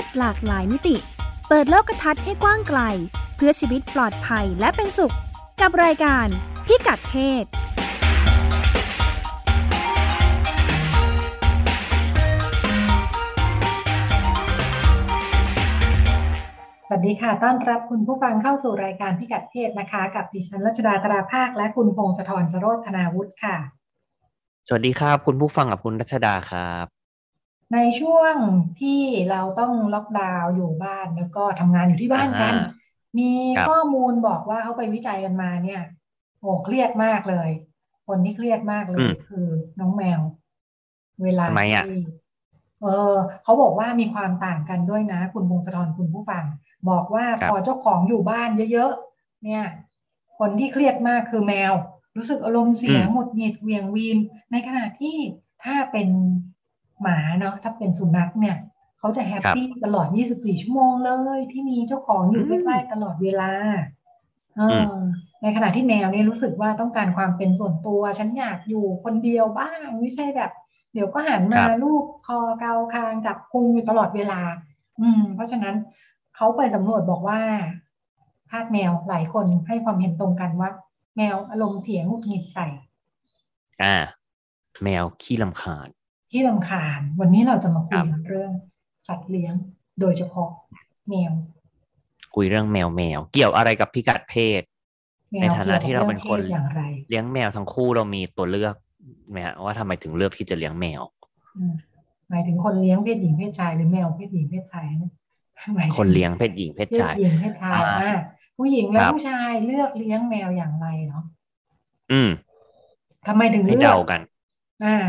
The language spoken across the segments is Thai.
ศหลากหลายมิติ เปิดโลกทัศน์ให้กว้างไกล เพื่อชีวิตปลอดภัยและเป็นสุข กับรายการพิกัดเพศสวัสดีค่ะ ต้อนรับคุณผู้ฟังเข้าสู่รายการพิกัดเพศนะคะ กับดิฉันรัชดาตราภาค และคุณพงศธรสโรธนาวุฒิค่ะ สวัสดีครับ คุณผู้ฟังกับคุณรัชดาครับ ในช่วงที่เราต้องล็อกดาวน์อยู่บ้านแล้วก็ทำงานอยู่ที่บ้านกัน อ่ามีครับ ข้อมูลบอกว่าเขาไปวิจัยกันมาเนี่ยโอ้เครียดมากเลย คนที่เครียดมากเลยคือน้องแมว เวลาทำไมอะ ที่เออเขาบอกว่ามีความต่างกันด้วยนะ คุณพงศธรคุณผู้ฟัง บอกว่าพอเจ้าของอยู่บ้านเยอะๆเนี่ย คนที่เครียดมากคือแมว รู้สึกอารมณ์เสียหงุดหงิดเหวียงวีน ในขณะที่ถ้าเป็น หมาเนาะถ้าเป็นสุนัขเนี่ยเขาจะแฮปปี้ตลอด 24 ชั่วโมงเลย ที่มีเจ้าของอยู่ใกล้ๆตลอดเวลาเอออในขณะที่แมวเนี่ยรู้สึกว่าต้องการความเป็นส่วนตัว ฉันอยากอยู่คนเดียวบ้างไม่ใช่แบบ เดี๋ยวก็หันมาครับลูบคอเกาคางจับพุงอยู่ตลอดเวลา อืม เพราะฉะนั้นเขาไปสำรวจบอกว่าทาสแมวหลายคนให้ความเห็นตรงกันว่า แมวอารมณ์เสียงหงุดหงิดใส่ อ่า แมวขี้ลำคาญ ที่ลำคาญ วันนี้เราจะมาคุครัยบกันเรื่องสัตว์เลี้ยงโดยเฉพาะแมว คุยเรื่องแมวแมว เกี่ยวอะไรกับพิกัดเพศแมในวฐานะที่เราเป็นคนกี่ยวกับรื่องพศอย่างไรเลี้ยงแมวทั้งคู่เรามีตัวเลือกไหมฮะว่าทำไมถึงเลือกที่จะเลี้ยงแมวอืมหมายถึงคนเลี้ยงเพศหญิงเพศชายหรือแมวเพศหญิงเพศชายนะหมายถึงคนเลี้ยงเพศหญิงเพศเพศชายหญิงเพศชายอ่าอ่าผู้หญิงและครับผู้ชายเลือกเลี้ยงแมวอย่างไรเนาะอืมทำไมถึงให้เลือกเดากันอ่า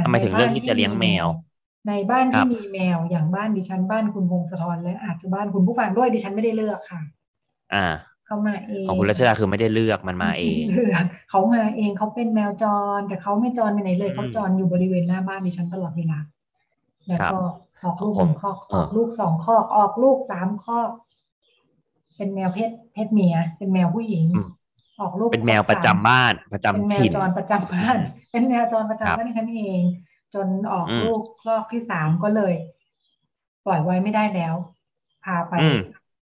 ทำไมถึงในเลือกบ้านที่จะเลี้ยงแมว ในบ้านครัที่บมีแมวอย่างบ้านดิฉันบ้านคุณพงศธรและอาจจะบ้านคุณผู้ฟังด้วยดิฉันไม่ได้เลือกค่ะ อ่าเขามาเองของคุณรัชดาคือไม่ได้เลือกมันมาเองเลือกเขามาเองเขาเป็นแมวจร แต่เขาไม่จรไปไหนเลยอืมเขาจรอยู่บริเวณหน้าบ้านดิฉันตลอดเวลาแล้วครับก็ออกลูกผมหนึ่งคอกเออออกลูกสองคอกออกลูกสามคอก เป็นแมวเพศเพศเมีย เป็นแมวผู้หญิง อืมออกลูกเป็นแมวคอกประจำสามบ้านประจำเป็นแมวถิ่นจรประจำบ้าน เป็นแมวจรประจำครับบ้านดิฉันเอง จนออกอืมลูกคลอกที่สามก็เลย ปล่อยไว้ไม่ได้แล้ว พาไปอืม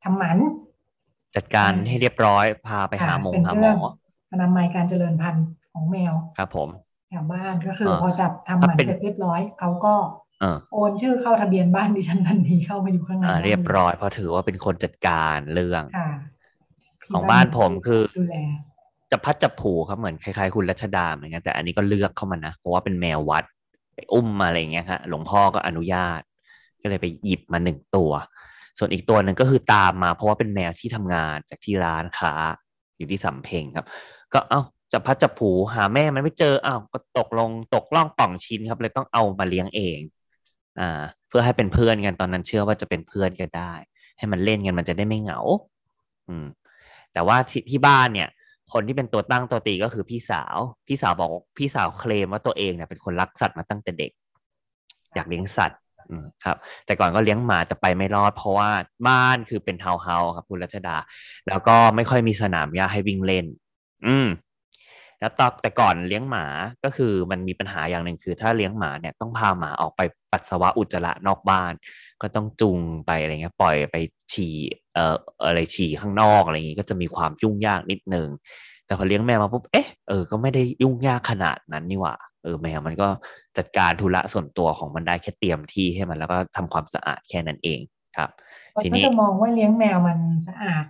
ทำหมัน จัดการอืมให้เรียบร้อยพาไปหาค่ะหมงเป็นหาหมเรื่อองอนามัยการเจริญพันธุ์ของแมวครับผมแถวบ้านก็คือเออพอจับทำหมันเป็นเสร็จเรียบร้อยเขาก็เออโอนชื่อเข้าทะเบียนบ้านดิฉันทันทีเข้ามาอยู่ข้างในอ่าบ้านเรียบร้อยเพราะถือว่าเป็นคนจัดการเรื่องค่ะ ของบ้านผมคือดูแลจะพัดจะผูครับเหมือนคล้ายๆ คุณรัชดาเหมือนกันแต่อันนี้ก็เลือกเข้ามานะเพราะว่าเป็นแมววัดไปอุ้มมาอะไรอย่างเงี้ยฮะหลวงพ่อก็อนุญาต ก็เลยไปหยิบมาหนึ่งตัว ส่วนอีกตัวหนึ่งก็คือตามมา เพราะว่าเป็นแมวที่ทำงานจากที่ร้านค้าอยู่ที่สำเพ็งครับ ก็เอ้าจะพัดจะผูหาแม่มันไม่เจออ้าวก็ตกลงตกล่องป่องชิ้นครับ เลยต้องเอามาเลี้ยงเอง อ่า เพื่อให้เป็นเพื่อนกันตอนนั้นเชื่อว่าจะเป็นเพื่อนกันได้ ให้มันเล่นกันมันจะได้ไม่เหงา อืม แต่ว่าที่ที่บ้านเนี่ย คนที่เป็นตัวตั้งตัวตีก็คือพี่สาว พี่สาวบอกพี่สาวเคลมว่าตัวเองเนี่ยเป็นคนรักสัตว์มาตั้งแต่เด็ก อยากเลี้ยงสัตว์ครับ แต่ก่อนก็เลี้ยงหมาแต่ไปไม่รอด เพราะว่าบ้านคือเป็นทาวน์เฮาส์ครับคุณรัชดา แล้วก็ไม่ค่อยมีสนามหญ้าให้วิ่งเล่น อืมแล้วตอนแต่ก่อนเลี้ยงหมาก็คือมันมีปัญหาอย่างหนึ่งคือ ถ้าเลี้ยงหมาเนี่ยต้องพาหมาออกไปปัสสาวะอุจจาระนอกบ้าน ก็ต้องจูงไปอะไรเงี้ยปล่อยไปฉี่เอ่ออะไรฉี่ข้างนอกอะไรอย่างงี้ก็จะมีความยุ่งยากนิดนึงแต่พอเลี้ยงแมวมาปุ๊บเอ๊ะเออก็ไม่ได้ยุ่งยากขนาดนั้นนี่หว่าเออแมวมันก็จัดการธุระส่วนตัวของมันได้แค่เตรียมที่ให้มันแล้วก็ทำความสะอาดแค่นั้นเองครับเขาทีก็นี้จะมองว่าเลี้ยงแมวมันสะอาด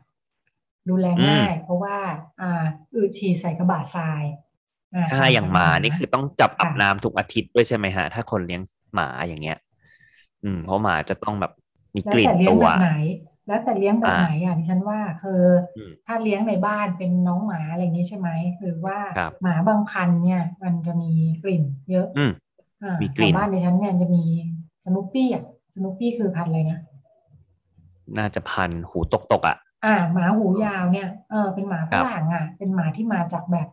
ดูแลอืมง่าย เพราะว่า อ่าอืดฉี่ใส่กระบะทรายอ่ถ้าอย่างหมานี่คือต้องจับอาบค่ะน้ำทุกอาทิตย์ด้วยใช่ไหมฮะ ถ้าคนเลี้ยงหมาอย่างเงี้ย อืมเพราะหมาจะต้องแบบมีแล้วกลิ่นแต่เลี้ยงตัวแบบไหนแล้วแต่เลี้ยงแบบอ่าไหนอะดิฉันว่าคืออมถ้าเลี้ยงในบ้านเป็นน้องหมาอะไรอย่างนี้ใช่ไหมหรือว่าครับหมาบางพันธุ์เนี่ย มันจะมีกลิ่นเยอะอืมอ่ามีกลิ่นแถวบ้านดิฉันเนี่ยจะมีสนุปปี้อะสนุปปี้คือพันธุ์อะไรนะน่าจะพันหูตกตกๆอะ อ่า หมาหูยาวเนี่ยเออเป็นหมาฝครับรั่งอะ เป็นหมาที่มาจากแบบ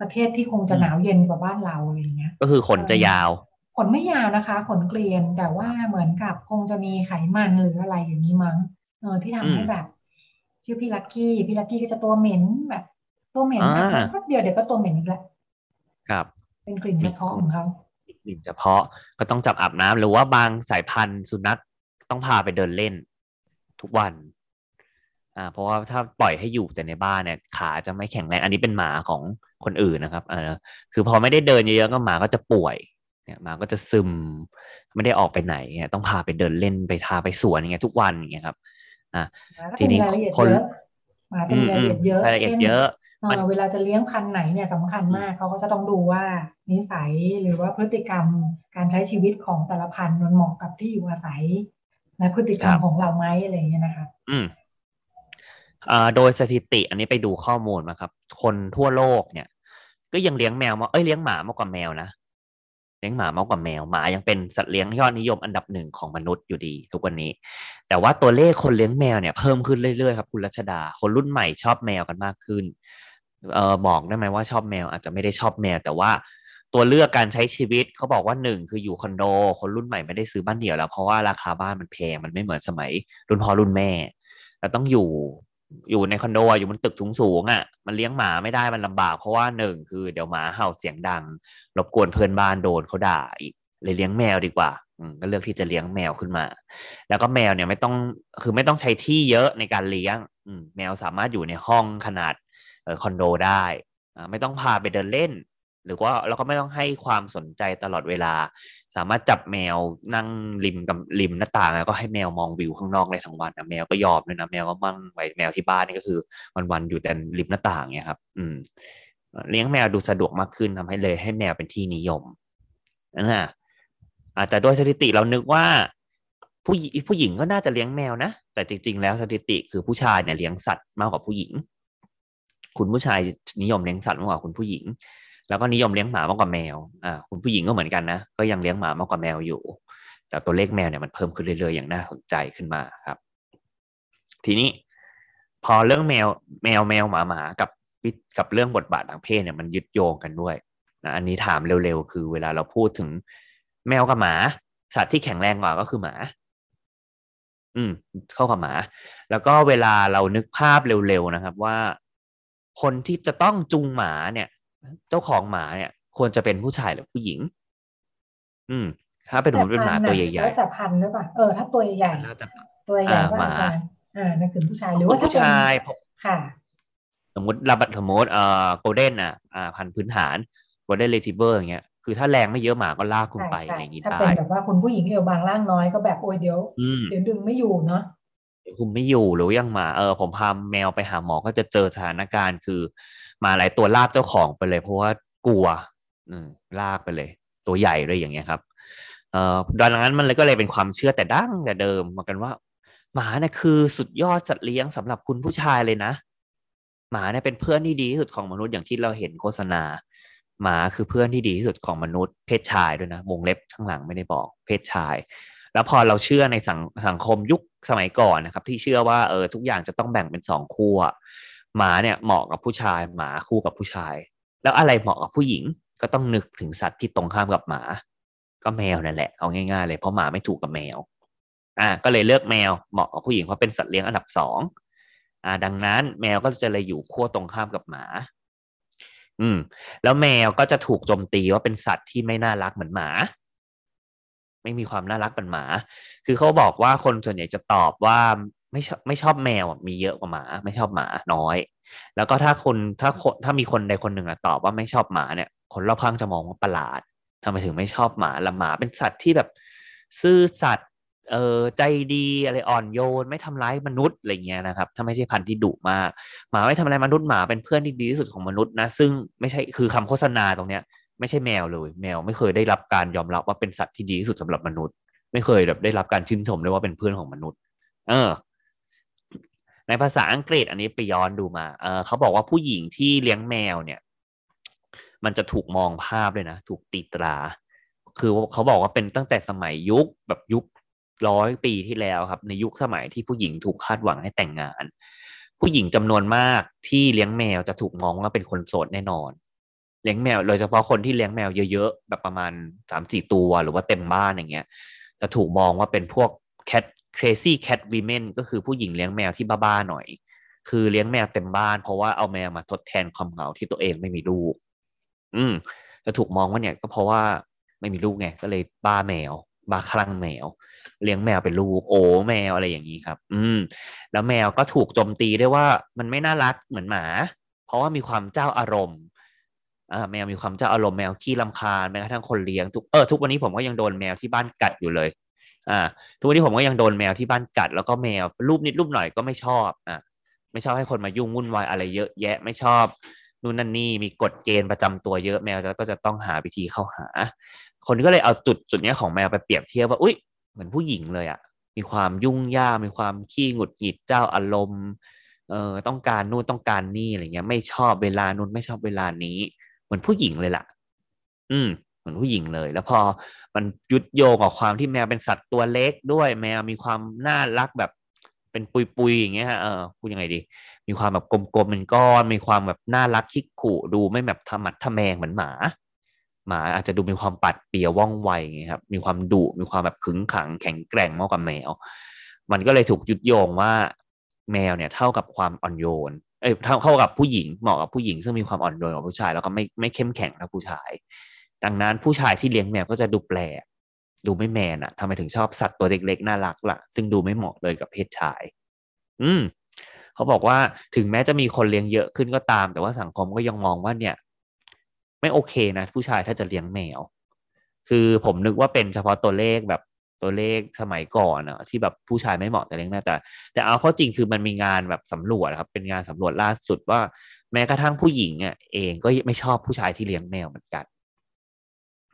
ประเทศที่คงจะอืมหนาวเย็นกว่าบ้านเราอะไรอย่างเงี้ย ก็คือขนจะยาว ขนไม่ยาวนะคะ ขนเกลียนแต่ว่าเหมือนกับคงจะมีไขมันหรืออะไรอย่างนี้มั้งเออที่ทำให้อืมแบบ ชื่อพี่ลักกี้พี่ลักกี้ก็จะตัวเหม็นแบบ ตัวเหม็นอ่าแบบแป๊บเดียวเดี๋ยวก็ตัวเหม็นอีกแล้วครับเป็นกลิ่นเฉพาะของเขามีกลิ่นเฉพาะก็ต้องจับอาบน้ำหรือว่าบางสายพันธุ์สุนัขต้องพาไปเดินเล่น ทุกวัน อ่า เพราะว่าถ้าปล่อยให้อยู่แต่ในบ้านเนี่ย ขาจะไม่แข็งแรง อันนี้เป็นหมาของคนอื่นนะครับเออคือพอไม่ได้เดินเยอะๆก็หมาก็จะป่วย เนี่ยหมาก็จะซึมไม่ได้ออกไปไหนเนี่ยต้องพาไปเดินเล่นไปทาไปสวนอย่างเงี้ยทุกวันอย่างเงี้ยครับ อ่าทีนี้คนหมาเป็นรายละเอียดเยอะรายละเอียดเยอะเวลาจะเลี้ยงพันธุ์ไหนเนี่ยสำคัญมากเขาก็จะต้องดูว่านิสัยหรือว่าพฤติกรรมการใช้ชีวิตของแต่ละพันธุ์มันเหมาะกับที่อยู่อาศัยและพฤติกรรมของเราไหมอะไรอย่างเงี้ยนะคะอืมอ่าโดยสถิติ อันนี้ไปดูข้อมูลมาครับ คนทั่วโลกเนี่ย ก็ยังเลี้ยงแมวมาเอ้ยเลี้ยงหมามากกว่าแมวนะเลี้ยงหมามากกว่าแมวหมายังเป็นสัตว์เลี้ยงยอดนิยมอันดับหนึ่งของมนุษย์อยู่ดี ทุกวันนี้ แต่ว่าตัวเลขคนเลี้ยงแมวเนี่ยเพิ่มขึ้นเรื่อยๆครับคุณรัชดา คนรุ่นใหม่ชอบแมวกันมากขึ้นเออบอกได้ไหมว่าชอบแมวอาจจะไม่ได้ชอบแมว แต่ว่าตัวเลือกการใช้ชีวิตเขาบอกว่าหนึ่งคืออยู่คอนโด คนรุ่นใหม่ไม่ได้ซื้อบ้านเดี่ยวแล้วเพราะว่าราคาบ้านมันแพงมันไม่เหมือนสมัย รุ่นพ่อรุ่นแม่เราต้องอยู่ อยู่ในคอนโดอยู่บนตึกสูงๆอะ มันเลี้ยงหมาไม่ได้มันลำบาก เพราะว่าหนึ่งคือเดี๋ยวหมาเห่าเสียงดัง รบกวนเพื่อนบ้านโดนเขาด่าอีกเลยเลี้ยงแมวดีกว่าก็เลือกที่จะเลี้ยงแมวขึ้นมา แล้วก็แมวเนี่ยไม่ต้องคือไม่ต้องใช้ที่เยอะในการเลี้ยงแมวสามารถอยู่ในห้องขนาดคอนโดได้ไม่ต้องพาไปเดินเล่น หรือว่าเราก็ไม่ต้องให้ความสนใจตลอดเวลา สามารถจับแมวนั่งริมกับริมหน้าต่างแล้วก็ให้แมวมองวิวข้างนอกได้ทั้งวันนะแมวก็ยอมเลยนะแมวก็มั่งไว้แมวที่บ้านนี่ก็คือวันวันอยู่แต่ริมหน้าต่างเนี่ยครับ อืม เลี้ยงแมวดูสะดวกมากขึ้นทำให้เลยให้แมวเป็นที่นิยมนั่นแหละอาจจะโดยสถิติเรานึกว่า ผู้ผู้หญิงก็น่าจะเลี้ยงแมวนะแต่จริง ๆ แล้วสถิติคือผู้ชายเนี่ยเลี้ยงสัตว์มากกว่าผู้หญิง คุณผู้ชายนิยมเลี้ยงสัตว์มากกว่าคุณผู้หญิง แล้วก็นิยมเลี้ยงหมามากกว่าแมวอ่าคุณผู้หญิงก็เหมือนกันนะ ก็ยังเลี้ยงหมามากกว่าแมวอยู่ แต่ตัวเลขแมวเนี่ยมันเพิ่มขึ้นเรื่อยๆอย่างน่าสนใจขึ้นมาครับ ทีนี้พอเรื่องแมวแมวแมวหมาหมากับกับเรื่องบทบาททางเพศเนี่ยมันยึดโยงกันด้วยนะอันนี้ถามเร็วๆ คือเวลาเราพูดถึงแมวกับหมา สัตว์ที่แข็งแรงกว่าก็คือหมา อืม เข้ากับหมา แล้วก็เวลาเรานึกภาพเร็วๆนะครับ ว่า คนที่จะต้องจูงหมาเนี่ย เจ้าของหมาเนี่ย ควรจะเป็นผู้ชายหรือผู้หญิง อืม ถ้าเป็นหมูเป็นหมาตัวใหญ่ๆแต่พันหรือเปล่าเออถ้าตัวใหญ่ตัวใหญ่ก็หมาอ่านั่นคือผู้ชายหรือว่าถ้าผู้ชายค่ะ สมมติเราบัตสมมติเอ่อโกลเด้นอะอ่าพันพื้นฐานgolden retriever อย่างเงี้ยคือถ้าแรงไม่เยอะหมาก็ลากคุณไปอะไรอย่างงี้ได้ถ้าเป็นแบบว่าคุณผู้หญิงเอวบางร่างน้อยก็แบบโอ๊ยเดี๋ยวเดี๋ยวดึงไม่อยู่เนาะคุมไม่อยู่หรือยังหมาเออผมพาแมวไปหาหมอก็จะเจอสถานการณ์คือ หมาหลายตัวลากเจ้าของไปเลย เพราะว่ากลัวอืลากไปเลย ตัวใหญ่เลยอย่างเงี้ยครับเอ่อดังนั้นมันเลยก็เลยเป็นความเชื่อแต่ดั้งแต่เดิมมากันว่า หมาเนี่ยคือสุดยอดสัตว์เลี้ยงสำหรับคุณผู้ชายเลยนะ หมาเนี่ยเป็นเพื่อนที่ดีที่สุดของมนุษย์อย่างที่เราเห็นโฆษณา หมาคือเพื่อนที่ดีที่สุดของมนุษย์ เพศชายด้วยนะวงเล็บข้างหลังไม่ได้บอก เพศชาย แล้วพอเราเชื่อในสังสังคมยุคสมัยก่อนนะครับ ที่เชื่อว่าเออทุกอย่างจะต้องแบ่งเป็นสองคู่ หมาเนี่ยเหมาะกับผู้ชาย หมาคู่กับผู้ชาย แล้วอะไรเหมาะกับผู้หญิงก็ต้องนึกถึงสัตว์ที่ตรงข้ามกับหมา ก็แมวนั่นแหละเอาง่ายๆเลยเพราะหมาไม่ถูกกับแมว อ่า ก็เลยเลือกแมวเหมาะกับผู้หญิงเพราะเป็นสัตว์เลี้ยงอันดับสองอ่า ดังนั้นแมวก็จะเลยอยู่ขั้วตรงข้ามกับหมา อืม แล้วแมวก็จะถูกโจมตีว่าเป็นสัตว์ที่ไม่น่ารักเหมือนหมา ไม่มีความน่ารักเป็นหมา คือเขาบอกว่าคนส่วนใหญ่จะตอบว่า ไม่ชอบไม่ชอบแมวมีเยอะกว่าหมา ไม่ชอบหมาน้อย แล้วก็ถ้าคนถ้าคนถ้ามีคนใดคนหนึ่งอะตอบว่าไม่ชอบหมาเนี่ย คนรอบข้างจะมองว่าประหลาดทำไมถึงไม่ชอบหมาละหมาเป็นสัตว์ที่แบบ ซื่อสัตย์เออใจดีอะไรอ่อนโยน ไม่ทำร้ายมนุษย์อะไรเงี้ยนะครับ ถ้าไม่ใช่พันธุ์ที่ดุมาก หมาไม่ทำร้ายมนุษย์หมาเป็นเพื่อนที่ดีที่สุดของมนุษย์นะซึ่งไม่ใช่คือคำโฆษณาตรงเนี้ยไม่ใช่แมวเลย แมวไม่เคยได้รับการยอมรับว่าเป็นสัตว์ที่ดีที่สุดสำหรับมนุษย์ ไม่เคยแบบได้รับการชื่นชมเลยว่าเป็นเพื่อนของมนุษย์ เออ ในภาษาอังกฤษอันนี้ไปย้อนดูมาเออเขาบอกว่าผู้หญิงที่เลี้ยงแมวเนี่ย มันจะถูกมองภาพเลยนะ ถูกตีตรา คือเขาบอกว่าเป็นตั้งแต่สมัยยุคแบบยุคร้อยปีที่แล้วครับ ในยุคสมัยที่ผู้หญิงถูกคาดหวังให้แต่งงาน ผู้หญิงจำนวนมากที่เลี้ยงแมวจะถูกมองว่าเป็นคนโสดแน่นอน เลี้ยงแมวโดยเฉพาะคนที่เลี้ยงแมวเยอะๆแบบประมาณสามสี่ตัวหรือว่าเต็มบ้านอย่างเงี้ยจะถูกมองว่าเป็นพวก cat crazy cat women ก็คือผู้หญิงเลี้ยงแมวที่บ้าๆหน่อย คือเลี้ยงแมวเต็มบ้าน เพราะว่าเอาแมวมาทดแทนความเหงาที่ตัวเองไม่มีลูก อืมจะถูกมองว่าเนี่ยก็เพราะว่าไม่มีลูกไงก็เลยบ้าแมวบ้าคลั่งแมว เลี้ยงแมวเป็นลูก โอ้แมวอะไรอย่างนี้ครับ อืม แล้วแมวก็ถูกโจมตีด้วยว่ามันไม่น่ารักเหมือนหมา เพราะว่ามีความเจ้าอารมณ์อ่าแมวมีความเจ้าอารมณ์แมวขี้ลำคาญแม้กระทั่งคนเลี้ยงทุกเออทุกวันนี้ผมก็ยังโดนแมวที่บ้านกัดอยู่เลย อ่า ทุกวันนี้ผมก็ยังโดนแมวที่บ้านกัด แล้วก็แมวรูปนิดรูปหน่อยก็ไม่ชอบอ่าไม่ชอบให้คนมายุ่งวุ่นวายอะไรเยอะแยะไม่ชอบนู่นนั่นนี่มีกฎเกณฑ์ประจำตัวเยอะแมวก็จะต้องหาวิธีเข้าหา คนก็เลยเอาจุดจุดนี้ของแมวไปเปรียบเทียบว่าอุ้ยเหมือนผู้หญิงเลยอะ่ะมีความยุ่งยากมีความขี้หงุดหงิดเจ้าอารมณ์เอ่อต้องการนู่นต้องการนี่อะไรเงี้ย ไม่ชอบเวลานู่นไม่ชอบเวลานี้ เหมือนผู้หญิงเลยล่ะ อืม เหมือนผู้หญิงเลย แล้วพอมันยุดโยงกับความที่แมวเป็นสัตว์ตัวเล็กด้วย แมวมีความน่ารักแบบเป็นปุยๆอย่างเงี้ยฮะเออพูดยังไงดี มีความแบบกลมๆเป็นก้อนมีความแบบน่ารักคิกขู่ดูไม่แบบทมัดทะแมงเหมือนหมาหมาอาจจะดูมีความปัดเปียว่องไวไงครับ มีความดุ มีความแบบขึงขังแข็งแกร่งมากกว่าแมว มันก็เลยถูกยุดโยงว่าแมวเนี่ยเท่ากับความอ่อนโยน เอ้ยเท่าเท่ากับผู้หญิงเหมาะกับผู้หญิง ซึ่งมีความอ่อนโยนกว่าผู้ชาย แล้วก็ไม่ไม่เข้มแข็งเท่าผู้ชาย ดังนั้นผู้ชายที่เลี้ยงแมวก็จะดูแปลกดูไม่แมนอะทำไมถึงชอบสัตว์ตัวเล็กๆน่ารักละ่ะ ซึ่งดูไม่เหมาะเลยกับเพศชาย อืมเขาบอกว่าถึงแม้จะมีคนเลี้ยงเยอะขึ้นก็ตาม แต่ว่าสังคมก็ยังมองว่าเนี่ย ไม่โอเคนะ ผู้ชายถ้าจะเลี้ยงแมว คือผมนึกว่าเป็นเฉพาะตัวเลขแบบตัวเลขสมัยก่อนอะที่แบบผู้ชายไม่เหมาะแต่เลี้ยงแมวแต่ แต่เอาข้อจริงคือมันมีงานแบบสำรวจครับ เป็นงานสำรวจล่าสุดว่าแม้กระทั่งผู้หญิงอะเองก็ไม่ชอบผู้ชายที่เลี้ยงแมวเหมือนกัน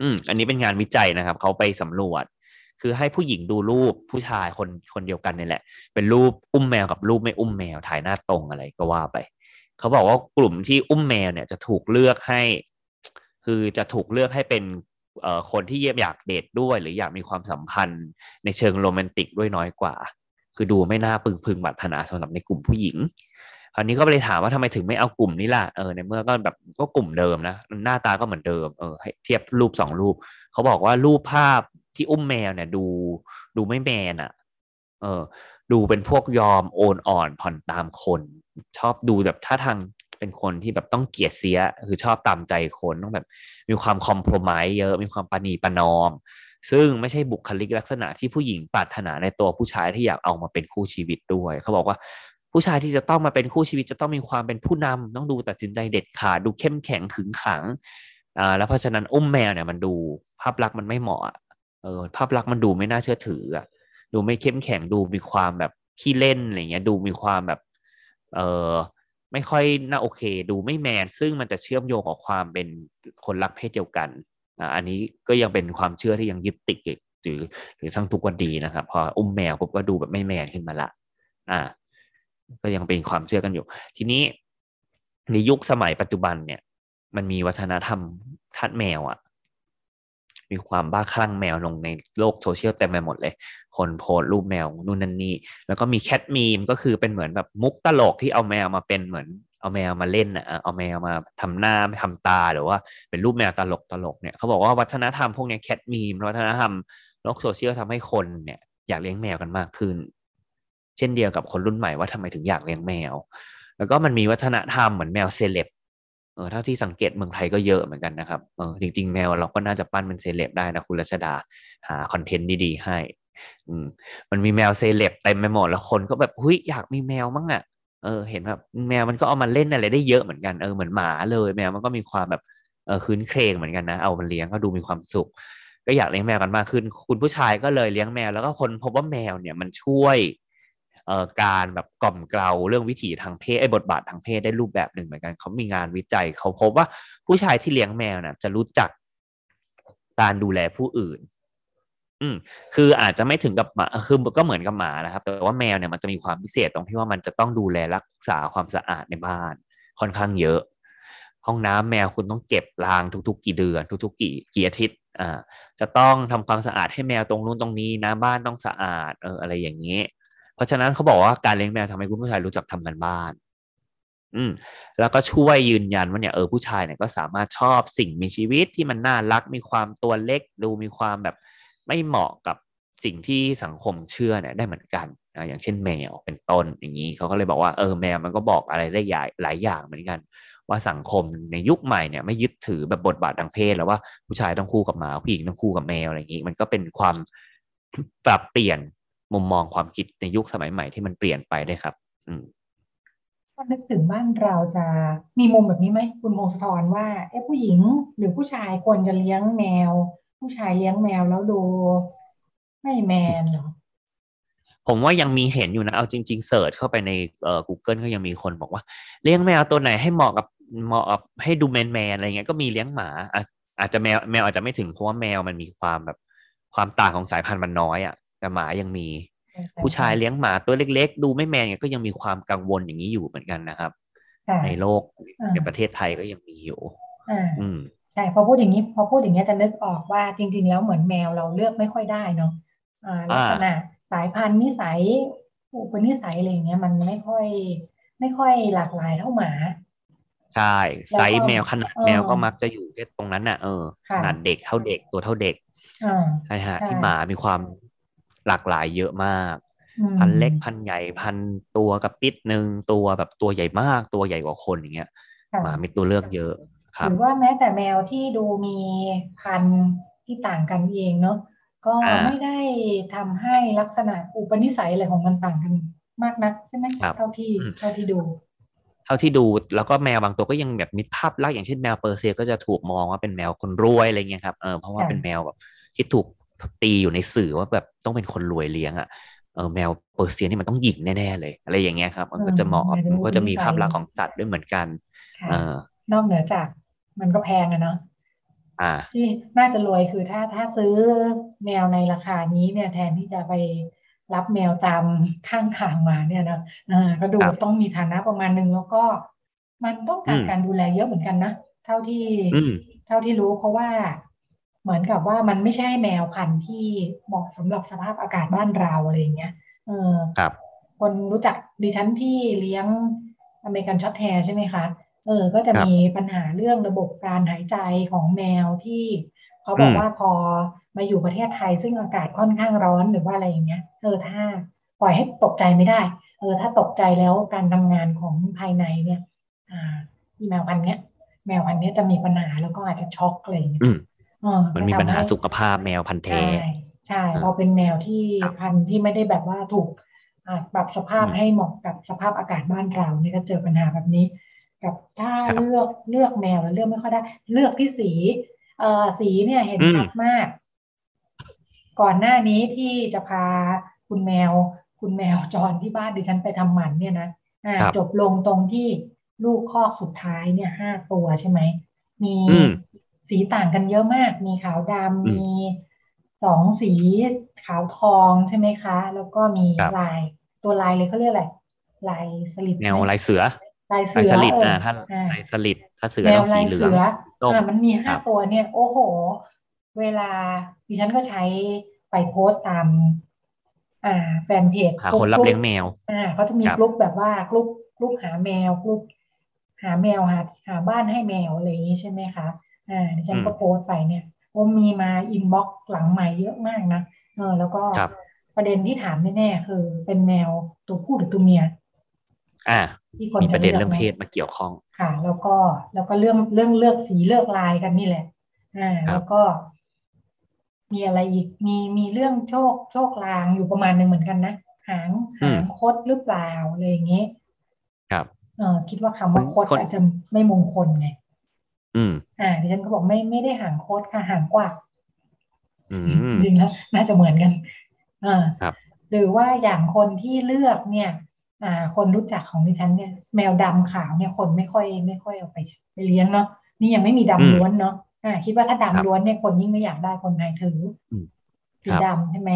อืมอันนี้เป็นงานวิจัยนะครับ เขาไปสำรวจ คือให้ผู้หญิงดูรูปผู้ชายคนคนเดียวกันนี่แหละ เป็นรูปอุ้มแมวกับรูปไม่อุ้มแมวถ่ายหน้าตรงอะไรก็ว่าไป เขาบอกว่ากลุ่มที่อุ้มแมวเนี่ยจะถูกเลือกให้ คือจะถูกเลือกให้เป็นเอ่อคนที่เยียมอยากเดทด้วย หรืออยากมีความสัมพันธ์ในเชิงโรแมนติกด้วยน้อยกว่า คือดูไม่น่าพึงพึงบัตนาสำหรับในกลุ่มผู้หญิง คราวนี้ก็เลยถามว่าทำไมถึงไม่เอากลุ่มนี้ล่ะเออในเมื่อก็แบบก็กลุ่มเดิมนะหน้าตาก็เหมือนเดิมเออให้เทียบรูปสองรูปเขาบอกว่ารูปภาพที่อุ้มแมวเนี่ย ดูดูไม่แมนอะ่ะ เออ ดูเป็นพวกยอมโอนอ่อนผ่อนตามคน ชอบดูแบบท่าทางเป็นคนที่แบบต้องเกียดเสีย คือชอบตามใจคนต้องแบบ มีความคอมโพรไมเยอะมีความปณีปนอม ซึ่งไม่ใช่บุคลิกลักษณะที่ผู้หญิงปรารถนาในตัวผู้ชายที่อยากเอามาเป็นคู่ชีวิตด้วย เขาบอกว่า ผู้ชายที่จะต้องมาเป็นคู่ชีวิตจะต้องมีความเป็นผู้นำต้องดูตัดสินใจเด็ดขาดดูเข้มแข็งขึงขังอ่าแล้วเพราะฉะนั้นอุ้มแมวเนี่ยมันดูภาพลักษณ์มันไม่เหมาะเออภาพลักษณ์มันดูไม่น่าเชื่อถืออะดูไม่เข้มแข็งดูมีความแบบขี้เล่นอะไรเงี้ยดูมีความแบบเออไม่ค่อยน่าโอเค ดูไม่แมนซึ่งมันจะเชื่อมโยงกับความเป็นคนรักเพศเดียวกันอ่าอันนี้ก็ยังเป็นความเชื่อที่ยังยึดติดหรือหรือทั้งทุกวันดีนะครับ พออุ้มแมวผมก็ดูแบบไม่แมนขึ้นมาละ อ่า ก็ยังเป็นความเชื่อกันอยู่ ทีนี้ในยุคสมัยปัจจุบันเนี่ย มันมีวัฒนธรรมทัดแมวอะ่ะ มีความบ้าคลั่งแมวลงในโลกโซเชียลเต็มไปหมดเลย คนโพสรูปแมวนู่นนั่นนี่ แล้วก็มี cat meme ก็คือเป็นเหมือนแบบมุกตลกที่เอาแมวมาเป็นเหมือนเอาแมวมาเล่นอะ เอาแมวมาทำหน้าทำตาหรือว่าเป็นรูปแมวตลกตลกเนี่ยเขาบอกว่าวัฒนธรรมพวกนี้ cat meme วัฒนธรรมโลกโซเชียลทำให้คนเนี่ยอยากเลี้ยงแมวกันมากขึ้น เช่นเดียวกับคนรุ่นใหม่ว่าทำไมถึงอยากเลี้ยงแมว แล้วก็มันมีวัฒนธรรมเหมือนแมวเซเลบเออเท่าที่สังเกตเมืองไทยก็เยอะเหมือนกันนะครับเออจริง ๆ แมวเราก็น่าจะปั้นเป็นเซเลบได้นะคุณรัชดาหาคอนเทนต์ดีๆให้อืมมันมีแมวเซเลบเต็มไปหมดแล้วคนก็แบบเฮ้ยอยากมีแมวมั้งอะเออเห็นแบบแมวมันก็เอามาเล่นอะไรได้เยอะเหมือนกันเออเหมือนหมาเลย แมวมันก็มีความแบบเออครื้นเครงเหมือนกันนะ เอามันเลี้ยงก็ดูมีความสุข ก็อยากเลี้ยงแมวกันมากขึ้น คุณผู้ชายก็เลยเลี้ยงแมวแล้วก็คนพบว่าแมวเนี่ยมันช่วย การแบบกล่อมเกลาเรื่องวิถีทางเพศไอ้บทบาททางเพศได้รูปแบบหนึ่งเหมือนกันเขามีงานวิจัยเขาพบว่าผู้ชายที่เลี้ยงแมวนะ่ะจะรู้จักการดูแลผู้อื่น อืม คืออาจจะไม่ถึงกับหมาคือก็เหมือนกับหมานะครับ แต่ว่าแมวเนี่ยมันจะมีความพิเศษตรงที่ว่ามันจะต้องดูแลรักษาความสะอาดในบ้าน ค่อนข้างเยอะ ห้องน้ำแมวคุณต้องเก็บล้างทุก ๆ กี่เดือน ทุก ๆ กี่กี่อาทิตย์ อ่า จะต้องทำความสะอาดให้แมวตรงนู้นตรงนี้น้ำบ้านต้องสะอาด เอออะไรอย่างเงี้ ราะฉะนั้นเขาบอกว่าการเลี้ยงแมวทำให้คุณผู้ชายรู้จักทำงานบ้าน อืม แล้วก็ช่วยยืนยันว่าเนี่ยเออผู้ชายเนี่ยก็สามารถชอบสิ่งมีชีวิตที่มันน่ารักมีความตัวเล็กดูมีความแบบไม่เหมาะกับสิ่งที่สังคมเชื่อเนี่ยได้เหมือนกันนะอย่างเช่นแมวเป็นต้นอย่างนี้เขาก็เลยบอกว่าเออแมวมันก็บอกอะไรได้ใหญ่หลายอย่างเหมือนกัน ว่าสังคมในยุคใหม่เนี่ยไม่ยึดถือแบบบทบาททางเพศแล้วว่าผู้ชายต้องคู่กับหมาผู้หญิงต้องคู่กับแมวอะไรอย่างนี้ มันก็เป็นความปรับเปลี่ยน มุมมองความคิดในยุคสมัยใหม่ที่มันเปลี่ยนไปได้ครับ อืมถ้านึกถึงบ้านเราจะมีมุมแบบนี้ไหมคุณพงศธรว่าเอ๊ะผู้หญิงหรือผู้ชายควรจะเลี้ยงแมว ผู้ชายเลี้ยงแมวแล้วดูไม่แมนเหรอผมว่ายังมีเห็นอยู่นะ เอาจริง ๆเสิร์ชเข้าไปในเอ่อ Google ก็ยังมีคนบอกว่า เลี้ยงแมวตัวไหนให้เหมาะกับเหมาะกับให้ดูแมนแมนอะไรเงี้ยก็มีเลี้ยงหมา อาจจะแมวแมวอาจจะไม่ถึงเพราะว่าแมวมันมีความแบบความต่างของสายพันธุ์มันน้อยอะ แต่หมายังมี ผู้ชายเลี้ยงหมาตัวเล็ก ๆ ดูไม่แมนก็ยังมีความกังวลอย่างนี้อยู่เหมือนกันนะครับ ในโลกในประเทศไทยก็ยังมีอยู่อืมใช่พอพูดอย่างนี้พอพูดอย่างนี้จะนึกออกว่าจริง ๆ แล้วเหมือนแมวเราเลือกไม่ค่อยได้เนาะอ่าลักษณะสายพันธุ์นิสัยอุปนิสัยอะไรเงี้ยมันไม่ค่อย ไม่ค่อยหลากหลายเท่าหมาใช่ไซส์แมวขนาดแมวก็มักจะอยู่แค่ตรงนั้นน่ะเออขนาดเด็กเท่าเด็กตัวเท่าเด็กใช่ฮะที่หมามีความ หลากหลายเยอะมาก พันเล็กพันใหญ่พันตัวกับปิดหนึ่งตัวแบบตัวใหญ่มากตัวใหญ่กว่าคนอย่างเงี้ยหมามีตัวเลือกเยอะครับหรือว่าแม้แต่แมวที่ดูมีพันที่ต่างกันเองเนาะก็ไม่ได้ทำให้ลักษณะอุปนิสัยอะไรของมันต่างกันมากนักใช่ไหมเท่าที่เท่าที่ดูเท่าที่ดูแล้วก็แมวบางตัวก็ยังแบบมีภาพลักษณ์อย่างเช่นแมวเปอร์เซียก็จะถูกมองว่าเป็นแมวคนรวยอะไรเงี้ยครับเออเพราะว่าเป็นแมวแบบที่ถูก ตีอยู่ในสื่อว่าแบบต้องเป็นคนรวยเลี้ยงอะเออแมวเปอร์เซียนี่มันต้องหญิงแน่ๆเลย อะไรอย่างเงี้ยครับ มันก็จะเหมาะมันก็จะมีภาพลักษณ์ของสัตว์ด้วยเหมือนกันเออนอกเหนือจากมันก็แพงอะเนาะที่น่าจะรวยคือถ้าถ้าซื้อแมวในราคานี้เนี่ยแทนที่จะไปรับแมวตามข้างทางมาเนี่ยนะก็ดูต้องมีฐานะประมาณนึงแล้วก็ มันต้องการการดูแลเยอะเหมือนกันนะเท่าที่เท่าที่รู้เพราะว่า เหมือนกับว่ามันไม่ใช่แมวพันธุ์ที่เหมาะสำหรับสภาพอากาศบ้านเราอะไรเงี้ย เออครับ คนรู้จักดิฉันที่เลี้ยง American Shorthair ใช่ไหมคะเออ ก็จะมีปัญหาเรื่องระบบการหายใจของแมวที่เขาบอกว่าพอมาอยู่ประเทศไทยซึ่งอากาศค่อนข้างร้อนหรือว่าอะไรอย่างเงี้ยเออถ้าปล่อยให้ตกใจไม่ได้ เออ ถ้าตกใจแล้วการทำงานของภายในเนี่ย อ่าที่แมวพันธุ์เนี้ย แมวพันธุ์เนี้ยจะมีปัญหาแล้วก็อาจจะช็อกอะไรอย่างเงี้ย มันมีปัญหาสุขภาพแมวพันธุ์แท้ใช่พอเป็นแมวที่พันธุ์ที่ไม่ได้แบบว่าถูกปรับสภาพให้เหมาะกับสภาพอากาศบ้านเราเนี่ยก็เจอปัญหาแบบนี้ กับถ้าเลือกเลือกแมวแล้วเลือกไม่ค่อยได้ เลือกที่สี เอ่อสีเนี่ยเห็นชัดมาก ก่อนหน้านี้ที่จะพาคุณแมว คุณแมวจรที่บ้านดิฉันไปทำหมันเนี่ยนะอ่าจบลงตรงที่ลูกคอกสุดท้ายเนี่ยห้าตัวใช่ไหมมี สีต่างกันเยอะมาก มีขาวดำมีสองสีขาวทองใช่ไหมคะ แล้วก็มีลายตัวลายเลยเขาเรียกอะไรลายสลิดแนวลายเสือลายเสือสลิดอ่าถ้าลายสลิดถ้าเสือต้องสีเหลืองอ่ามันมีห้าตัวเนี่ย โอ้โห เวลาดิฉันก็ใช้ไปโพสตาม อ่า แฟนเพจหาคนรับเลี้ยงแมว อ่าเขาจะมีกลุ่มแบบว่ากลุ่มกลุ่มหาแมวกลุ่มหาแมวหาหาบ้านให้แมวอะไรอย่างนี้ใช่ไหมคะ อ่าดิฉันก็โพสไปเนี่ยโอ้มีมา inbox หลังไมค์เยอะมากนะเออแล้วก็ประเด็นที่ถามแน่ๆคือ เป็นแมวตัวผู้หรือตัวเมีย อ่าที่คนมีประเด็นเรื่องเพศมาเกี่ยวข้อง ค่ะ แล้วก็แล้วก็เรื่องเรื่องเลือกสีเลือกลายกันนี่แหละ อ่า แล้วก็ มีอะไรอีกมีมีเรื่องโชคโชคลางอยู่ประมาณหนึ่งเหมือนกันนะหางหางคดหรือเปล่าอะไรอย่างเงี้ยครับ เออคิดว่าคำว่าคดอาจจะไม่มงคลไงอืมอ่า ดิฉันก็บอกไม่ไม่ได้หางโคดค่ะหางกว่าจริงแล้วน่าจะเหมือนกันอ่าครับ หรือว่าอย่างคนที่เลือกเนี่ย อ่า คนรู้จักของดิฉันเนี่ย แมวดำขาวเนี่ยคนไม่ค่อยไม่ค่อยเอาไปไปเลี้ยงเนาะนี่ยังไม่มีดำล้วนเนาะอ่า คิดว่าถ้าดำล้วนเนี่ยคนยิ่งไม่อยากได้คนไทยถือสีดำใช่ไหม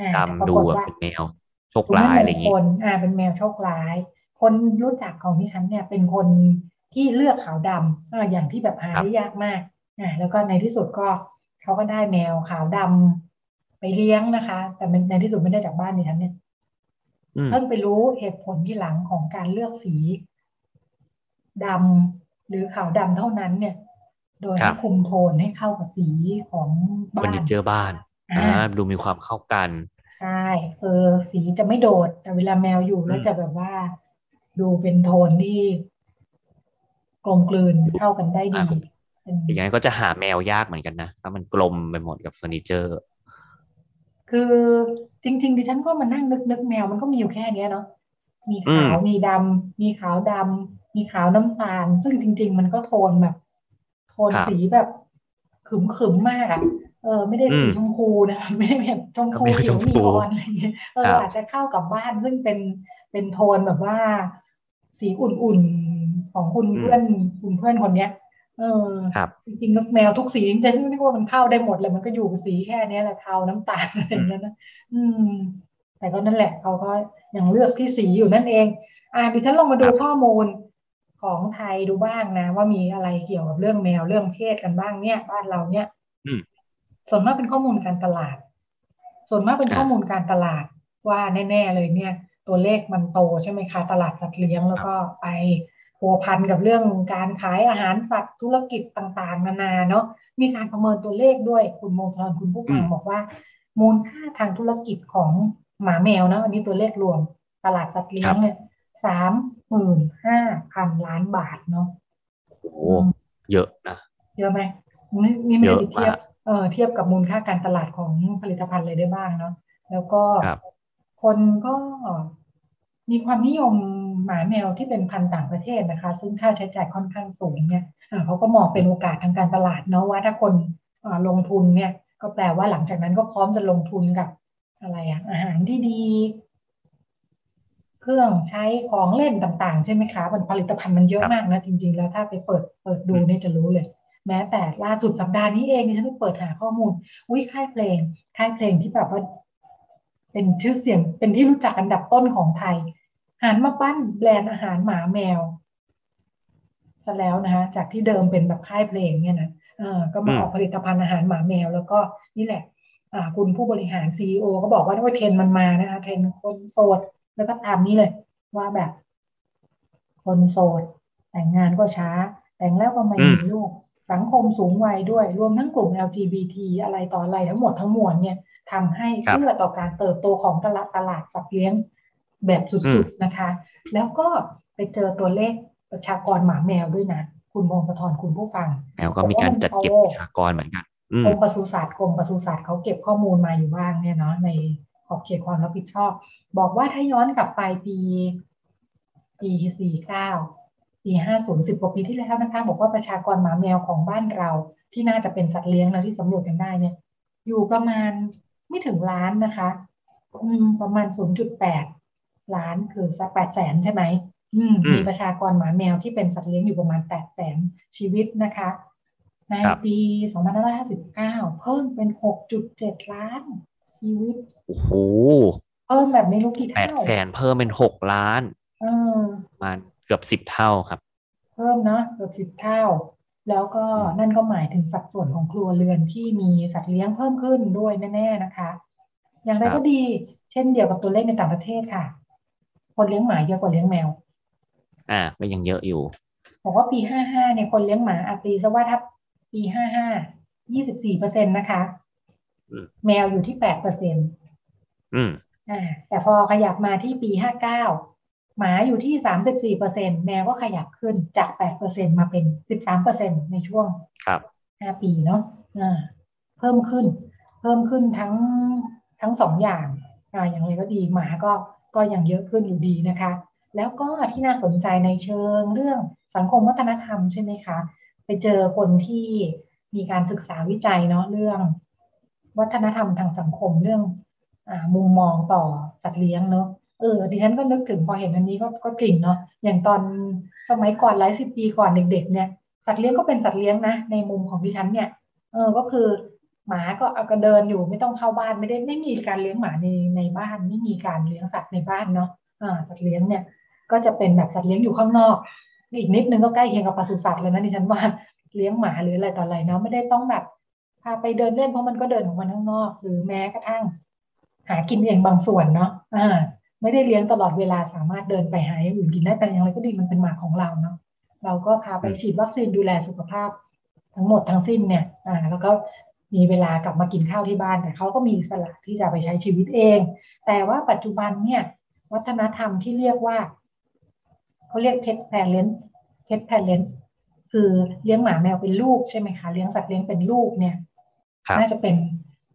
อ่าดำดูเป็นแมวโชคร้ายอะไรอย่างงี้คนอ่า เป็นแมวโชคร้าย คนรู้จักของดิฉันเนี่ยเป็นคน ที่เลือกขาวดำอ่าอย่างที่แบบหาได้ยากมากอ่าแล้วก็ในที่สุดก็เขาก็ได้แมวขาวดำไปเลี้ยงนะคะ แต่ในที่สุดไม่ได้จากบ้านดิฉันเนี่ยเพิ่งไปรู้เหตุผลที่หลังของการเลือกสีดำหรือขาวดำเท่านั้นเนี่ย โดยให้คุมโทนให้เข้ากับสีของบ้านเจอบ้านอ่าดูมีความเข้ากันใช่เออสีจะไม่โดด แต่เวลาแมวอยู่แล้วจะแบบว่า ดูเป็นโทนที่ กลมกลืนเข้ากันได้ดีอย่างนี้ก็จะหาแมวยากเหมือนกันนะถ้ามันกลมไปหมดกับเฟอร์นิเจอร์ คือจริง ๆ ดิฉันก็มานั่งนึกนึกแมวมันก็มีอยู่แค่เนี้ยเนาะมีขาวอืมมีดำมีขาวดำมีขาวน้ำตาล ซึ่งจริง ๆ มันก็โทนแบบ โทนครับสีแบบขึมขึมๆมากอะเออไม่ได้สีอืมชมพูนะไม่ได้แบบชมพูไม่ได้เขีชยวมนีพูออนอะไรอย่างเงี้ยเออครับอาจจะเข้ากับบ้านซึ่งเป็นเป็นโทนแบบว่า สีอุ่นๆ ของคุณเพื่อนคุณเพื่อนคนเนี้ย เออครับจริงๆนกแมวทุกสีจริงๆฉันไม่ว่ามันเข้าได้หมดเลยมันก็อยู่กับสีแค่เนี้ยแหละเทาน้ำตาลอะไรอย่างเงี้ยนะอืม แต่ก็นั่นแหละเขาก็ยังเลือกที่สีอยู่นั่นเอง อ่าดิฉันลองมาดูครับข้อมูลของไทยดูบ้างนะ ว่ามีอะไรเกี่ยวกับเรื่องแมวเรื่องเพศกันบ้างเนี่ยบ้านเราเนี่ยอืมส่วนมากเป็นข้อมูลการตลาด ส่วนมากเป็นอ่าข้อมูลการตลาดว่าแน่ ๆ เลยเนี่ย ตัวเลขมันโตใช่ไหมคะ ตลาดสัตว์เลี้ยงแล้วก็ไป พัวพันกับเรื่องการขายอาหารสัตว์ธุรกิจต่างๆ นานาเนาะมีการประเมินตัวเลขด้วยคุณโมทอนคุณผู้ฟังอืมบอกว่า มูลค่าทางธุรกิจของหมาแมวนะอันนี้ตัวเลขรวมตลาดสัตว์เลี้ยงเนี่ยสามหมื่นห้าพันล้านบาทเนาะโอ้โหเยอะนะเยอะไหมนี่นี่ไม่เยได้อะเทียบมากเออเทียบกับมูลค่าการตลาดของผลิตภัณฑ์เลยได้บ้างเนาะแล้วก็ครับคนก็มีความนิยม หมาแมวที่เป็นพันธุ์ต่างประเทศนะคะ ซึ่งค่าใช้จ่ายค่อนข้างสูงเนี่ยอ่าเขาก็มองเป็นโอกาสทางการตลาดเนาะว่าถ้าคนลงทุนเนี่ยก็แปลว่าหลังจากนั้นก็พร้อมจะลงทุนกับอะไรอะอาหารที่ดี เครื่องใช้ของเล่นต่างๆ ใช่ไหมคะมันผลิตภัณฑ์มันเยอะมากนะจริง ๆ แล้วถ้าไปเปิดเปิดดูเนี่ยจะรู้เลย แม้แต่ล่าสุดสัปดาห์นี้เองฉันไปเปิดหาข้อมูลวิค่ายเพลงค่ายเพลงที่แบบว่าเป็นชื่อเสียงเป็นที่รู้จักอันดับต้นของไทย หันมาปั้นแบรนด์อาหารหมาแมวซะแล้วนะคะจากที่เดิมเป็นแบบค่ายเพลงเนี่ยนะเออก็มาอืมออกผลิตภัณฑ์อาหารหมาแมว แล้วก็นี่แหละอ่าคุณผู้บริหารซีอก็บอกว่าว่าเทรนด์มันมานะคะเทรนด์คนโสด แล้วก็ตามนี้เลย ว่าแบบ คนโสด แต่งงานก็ช้า แต่งแล้วก็ไม่อืมมีลูก สังคมสูงวัยด้วย รวมทั้งกลุ่ม LGBT อะไรต่ออะไรทั้งหมดทั้งมวลเนี่ยทำให้ครับเอื้อต่อการเติบโตของตลาดตลาดสัตว์เลี้ยง แบบสุอืดมๆนะคะ แล้วก็ไปเจอตัวเลขประชากรหมาแมวด้วยนะ คุณพงศธรคุณผู้ฟัง แมวก็มีการจัดเก็บประชากรเหมือนกันอืมกรมปศุสัตว์กรมปศุสัตว์เขาเก็บข้อมูลมาอยู่บ้างเนี่ยเนาะในขอบเขตความรับผิดชอบ บอกว่าถ้าย้อนกลับไปปี ปีสี่เก้าปีห้าศูนย์สิบกว่าปีที่แล้วนะคะบอกว่าประชากรหมาแมวของบ้านเรา ที่น่าจะเป็นสัตว์เลี้ยงนะที่สำรวจกันได้เนี่ย อยู่ประมาณไม่ถึงล้านนะคะ อืมประมาณศูนย์จุดแปด ล้านคือสักแปดแสนใช่ไหมอืมอืมมีประชากรหมาแมวที่เป็นสัตว์เลี้ยงอยู่ประมาณแปดแสนชีวิตนะคะ ในครับปี2559เพิ่มเป็น6.7ล้าน ชีวิตโอ้โหเพิ่มแบบไม่รู้กี่แปดเท่าแสนเพิ่มเป็นหกล้านเออประมาณเกือบสิบเท่าครับ เพิ่มเนาะเกือบสิบเท่า แล้วก็อืมนั่นก็หมายถึงสัดส่วนของครัวเรือนที่มีสัตว์เลี้ยงเพิ่มขึ้นด้วยแน่ ๆนะคะ อย่างไรก็ดีเช่นเดียวกับตัวเลขในต่างประเทศค่ะ คนเลี้ยงหมาเยอะกว่าเลี้ยงแมว อ่า ก็ยังเยอะอยู่บอกว่าปี55เนี่ยคนเลี้ยงหมาอาตีซะว่าถ้าปี55 24เปอร์เซ็นต์นะคะอืมแมวอยู่ที่8เปอร์เซ็นต์อืมอ่า แต่พอขยับมาที่ปี59หมาอยู่ที่34เปอร์เซ็นต์แมวก็ขยับขึ้นจาก8เปอร์เซ็นต์มาเป็น13เปอร์เซ็นต์ในช่วงครับ5ปีเนาะอ่า เพิ่มขึ้น เพิ่มขึ้นทั้งทั้งสองอย่างอ่าอย่างไรก็ดีหมาก็ ก็ยังเยอะขึ้นอยู่ดีนะคะ แล้วก็ที่น่าสนใจในเชิงเรื่องสังคมวัฒนธรรมใช่ไหมคะ ไปเจอคนที่มีการศึกษาวิจัยเนาะเรื่อง วัฒนธรรมทางสังคมเรื่องอมุมมองต่อสัตว์เลี้ยงเนาะเออดิฉันก็นึกถึงพอเห็นอันนี้ก็ก็กลิ่นเนาะอย่างตอนสมัยก่อนหลายสิบปีก่อนเด็ก ๆ เนี่ยสัตว์เลี้ยงก็เป็นสัตว์เลี้ยงนะในมุมของดิฉันเนี่ยเออก็คือ หมาก็เอาก็เดินอยู่ไม่ต้องเข้าบ้านไม่ได้ไม่มีการเลี้ยงหมาในในบ้าน ไม่มีการเลี้ยงสัตว์ในบ้านเนาะอ่าสัตว์เลี้ยงเนี่ย ก็จะเป็นแบบสัตว์เลี้ยงอยู่ข้างนอกอีกนิดนึงก็ใกล้เคียงกับปศุสัตว์เลยนะดิฉันว่าเลี้ยงหมาหรืออะไรต่ออะไรเนาะไม่ได้ต้องแบบพาไปเดินเล่นเพราะมันก็เดินของมันข้างนอก หรือแม้กระทั่ง หากินเองบางส่วนเนาะอ่า ไม่ได้เลี้ยงตลอดเวลาสามารถเดินไปหาอย่างอื่นกินได้แต่อย่างไรก็ดีมันเป็นหมาของเราเนาะเราก็พาไปฉีดวัคซีนดูแลสุขภาพ ทั้งหมดทั้งสิ้นเนี่ยอ่าแล้วก็ มีเวลากลับมากินข้าวที่บ้าน แต่เขาก็มีอิสละที่จะไปใช้ชีวิตเอง แต่ว่าปัจจุบันเนี่ย วัฒนธรรมที่เรียกว่าเขาเรียก pet parent pet parent คือเลี้ยงหมาแมวเป็นลูกใช่ไหมคะเลี้ยงสัตว์เลี้ยงเป็นลูกเนี่ยครับน่าจะเป็น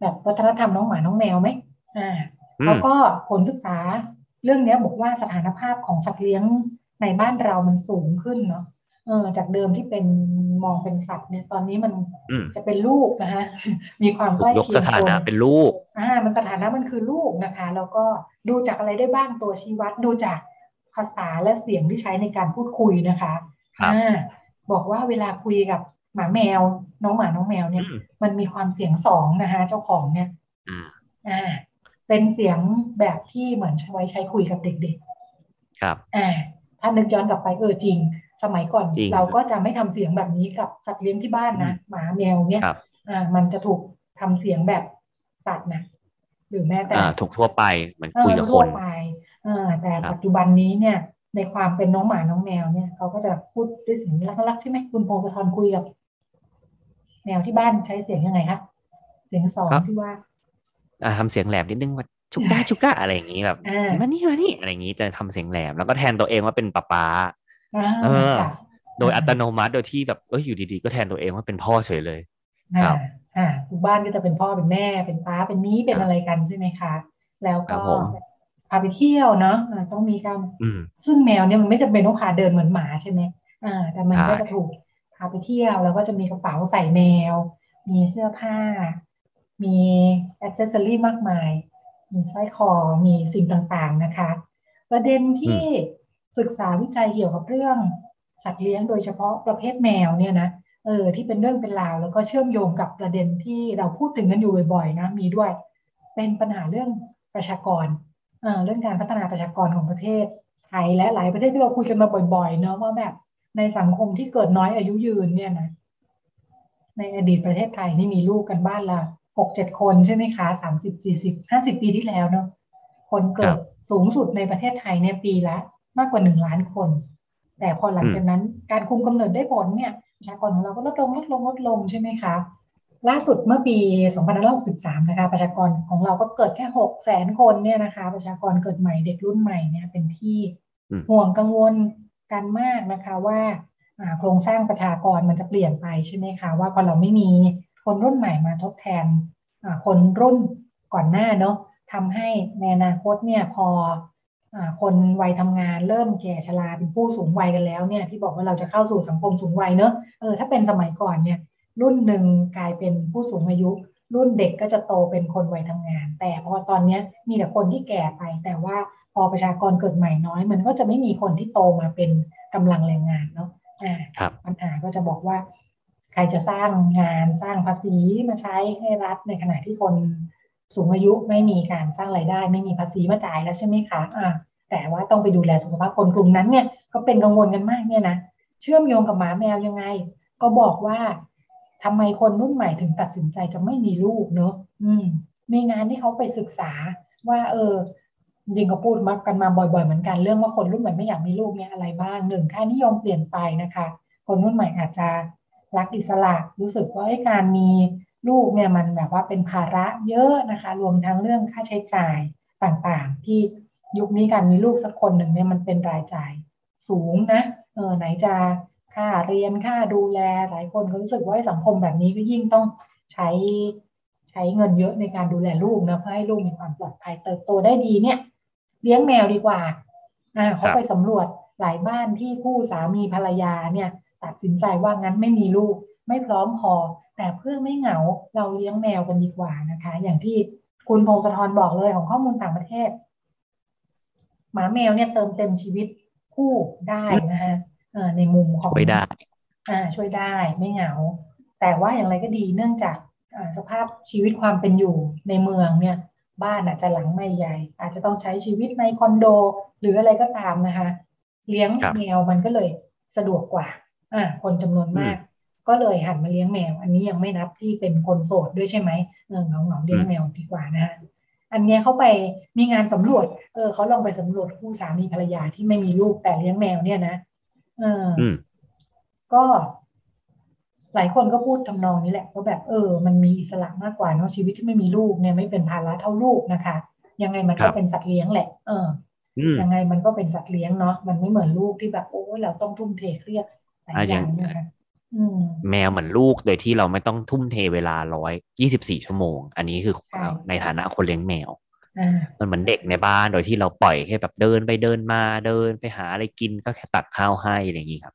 หแบบวัฒนธรรมน้องหมาน้องแมวไหมอ่า แล้วก็ผลศึกษาเรื่องนี้บอกว่าสถานภาพของสัตว์เลี้ยงในบ้านเรามันสูงขึ้นเนาะเออจากเดิมที่เป็น มองเป็นสัตว์เนี่ยตอนนี้มันจะเป็นลูกนะฮะมีความใกล้เคียงยกสถานะเป็นลูกอ่ามันสถานะมันคือลูกนะคะ แล้วก็ดูจากอะไรได้บ้างตัวชี้วัดดูจากภาษาและเสียงที่ใช้ในการพูดคุยนะคะอ่าบอกว่าเวลาคุยกับหมาแมว น้องหมาน้องแมวเนี่ย มันมีความเสียงสองนะคะ เจ้าของเนี่ยอ่า เป็นเสียงแบบที่เหมือนใช้ใช้คุยกับเด็ก ๆ ครับ อ่าถ้านึกย้อนกลับไปเออจริง สมัยก่อนเราก็จะไม่ทำเสียงแบบนี้กับสัตว์เลี้ยงที่บ้านนะหมาแมวเนี่ยอ่า มันจะถูกทำเสียงแบบสัตว์นะหรือแม้แต่ถูกทั่วไปเหมือนคุยกับคนทั่วไปอ่าแต่ปัจจุบันนี้เนี่ย ในความเป็นน้องหมาน้องแมวเนี่ยเขาก็จะพูดด้วยเสียงรักๆใช่ไหมคุณพงศธรคุยกับแมวที่บ้านใช้เสียงยังไงครับเสียงสองที่ว่าอ่าทำเสียงแหลมนิดนึงว่าชุก้าชุก้าอะไรอย่างนี้แบบมานี่มานี่อะไรอย่างนี้จะทำเสียงแหลมแล้วก็แทนตัวเองว่าเป็นป้าป้า เออ โดยอัตโนมัติโดยที่แบบเอออยู่ดีๆ ก็แทนตัวเองว่าเป็นพ่อเฉยเลยครับอ่าทุกบ้านก็จะเป็นพ่อเป็นแม่เป็นป้าเป็นนี้เป็นอะไรกันใช่ไหมคะ แล้วก็พาไปเที่ยวเนาะต้องมีการซึ่งแมวเนี่ยมันไม่จำเป็นต้องขาเดินเหมือนหมาใช่ไหมอ่า แต่มันก็จะถูกพาไปเที่ยวแล้วก็จะมีกระเป๋าใส่แมว มีเสื้อผ้า มีอ c เซสซอรี่มากมาย มีสร้อยคอมีสิ่งต่างๆนะคะ ประเด็นที่ ศึกษาวิจัยเกี่ยวกับเรื่องสัตว์เลี้ยงโดยเฉพาะประเภทแมวเนี่ยนะเออที่เป็นเรื่องเป็นราวแล้วก็เชื่อมโยงกับประเด็นที่เราพูดถึงกันอยู่บ่อยๆนะมีด้วย เป็นปัญหาเรื่องประชากรเออเรื่องการพัฒนาประชากรของประเทศไทยและหลายประเทศที่เราคุยกันมาบ่อยๆเนาะว่าแบบในสังคมที่เกิดน้อยอายุยืนเนี่ยนะในอดีตประเทศไทยนี่มีลูกกันบ้านละหกเจ็ดคนใช่ไหมคะสามสิบสี่สิบห้าสิบปีที่แล้วเนาะคนเกิดสูงสุดในประเทศไทยเนี่ยปีละ มากกว่าหนึ่งล้านคน แต่พอหลังจากนั้นการคุมกำเนิดได้ผลเนี่ยประชากรของเราก็ลดลงลดลงลดลงใช่ไหมคะล่าสุดเมื่อปี 2563 นะคะ ประชากรของเราก็เกิดแค่ 6 แสนคนเนี่ยนะคะ ประชากรเกิดใหม่เด็กรุ่นใหม่เนี่ยเป็นที่ห่วงกังวลกันมากนะคะว่าโครงสร้างประชากรมันจะเปลี่ยนไปใช่ไหมคะว่าพอเราไม่มีคนรุ่นใหม่มาทดแทนคนรุ่นก่อนหน้าเนาะทำให้ในอนาคตเนี่ยพอ คนวัยทำงานเริ่มแก่ชราเป็นผู้สูงวัยกันแล้วเนี่ยที่บอกว่าเราจะเข้าสู่สังคมสูงวัยเนอะเออถ้าเป็นสมัยก่อนเนี่ยรุ่นหนึ่งกลายเป็นผู้สูงอายุ รุ่นเด็กก็จะโตเป็นคนวัยทำงาน แต่พอตอนนี้มีแต่คนที่แก่ไป แต่ว่าพอประชากรเกิดใหม่น้อย มันก็จะไม่มีคนที่โตมาเป็นกำลังแรงงานเนาะอ่าปัญหาก็จะบอกว่า ใครจะสร้างงานสร้างภาษีมาใช้ให้รัฐในขณะที่คน สูงอายุไม่มีการสร้างไรายได้ ไม่มีภาษีมาจ่ายแล้วใช่ไหมคะอ่าแต่ว่าต้องไปดูแลสุขภาพคนกลุ่มนั้นเนี่ยก็เป็นกังวลกันมากเนี่ยนะเชื่อมโยงกับหมาแมวยังไง ก็บอกว่าทำไมคนรุ่นใหม่ถึงตัดสินใจจะไม่มีลูกเนอะอืม มีงานที่เขาไปศึกษาว่า เออจริงก็พูดมากันมาบ่อยๆเหมือนกันเรื่องว่าคนรุ่นใหม่ไม่อยากมีลูกเนี่ยอะไรบ้างหนึ่งค่านิยมเปลี่ยนไปนะคะ คนรุ่นใหม่อาจจะรักอิสระรู้สึกว่าการมี ลูกเนี่ยมันแบบว่าเป็นภาระเยอะนะคะ รวมทั้งเรื่องค่าใช้จ่ายต่างๆ ที่ยุคนี้การมีลูกสักคนหนึ่งเนี่ยมันเป็นรายจ่ายสูงนะเออไหนจะค่าเรียนค่าดูแลหลายคนก็รู้สึกว่าสังคมแบบนี้ก็ยิ่งต้องใช้ใช้เงินเยอะในการดูแลลูกนะเพื่อให้ลูกมีความปลอดภัยเติบโตได้ดีเนี่ย เลี้ยงแมวดีกว่าอ่าเขาไปสำรวจหลายบ้านที่คู่สามีภรรยาเนี่ย ตัดสินใจว่างั้นไม่มีลูก ไม่พร้อมพอ แต่เพื่อไม่เหงาเราเลี้ยงแมวกันดีกว่านะคะ อย่างที่คุณพงศธรบอกเลยของข้อมูลต่างประเทศ หมาแมวเนี่ยเติมเต็มชีวิตคู่ได้นะฮะในมุมของช่วยได้อ่าช่วยได้ไม่เหงา แต่ว่าอย่างไรก็ดีเนื่องจากสภาพชีวิตความเป็นอยู่ในเมืองเนี่ยบ้านอาจจะหลังไม่ใหญ่ อาจจะต้องใช้ชีวิตในคอนโด หรืออะไรก็ตามนะคะ เลี้ยงแมวมันก็เลยสะดวกกว่า อ่า คนจำนวนมาก ก็เลยหันมาเลี้ยงแมว อันนี้ยังไม่นับที่เป็นคนโสดด้วยใช่ไหมเออเงาเงาเลี้ยงแมวดีกว่านะอันนี้เขาไปมีงานสำรวจ เออเขาลองไปสำรวจคู่สามีภรรยาที่ไม่มีลูกแต่เลี้ยงแมวเนี่ยนะเออก็หลายคนก็พูดทำนองนี้แหละว่าแบบเออ มันมีอิสระมากกว่าเนาะชีวิตที่ไม่มีลูกเนี่ยไม่เป็นภาระเท่าลูกนะคะ ยังไงมันก็เป็นสัตว์เลี้ยงแหละ เออยังไงมันก็เป็นสัตว์เลี้ยงเนาะมันไม่เหมือนลูกที่แบบโอ้เราต้องทุ่มเทเครียดหลายอย่างนะคะ แมวเหมือนลูกโดยที่เราไม่ต้องทุ่มเทเวลาร้อยยี่สิบสี่ชั่วโมง อันนี้คือในฐานะคนเลี้ยงแมวมันเหมือนเด็กในบ้านโดยที่เราปล่อยให้แบบเดินไปเดินมาเดินไปหาอะไรกินก็แค่ตักข้าวให้อะไรอย่างนี้ครับ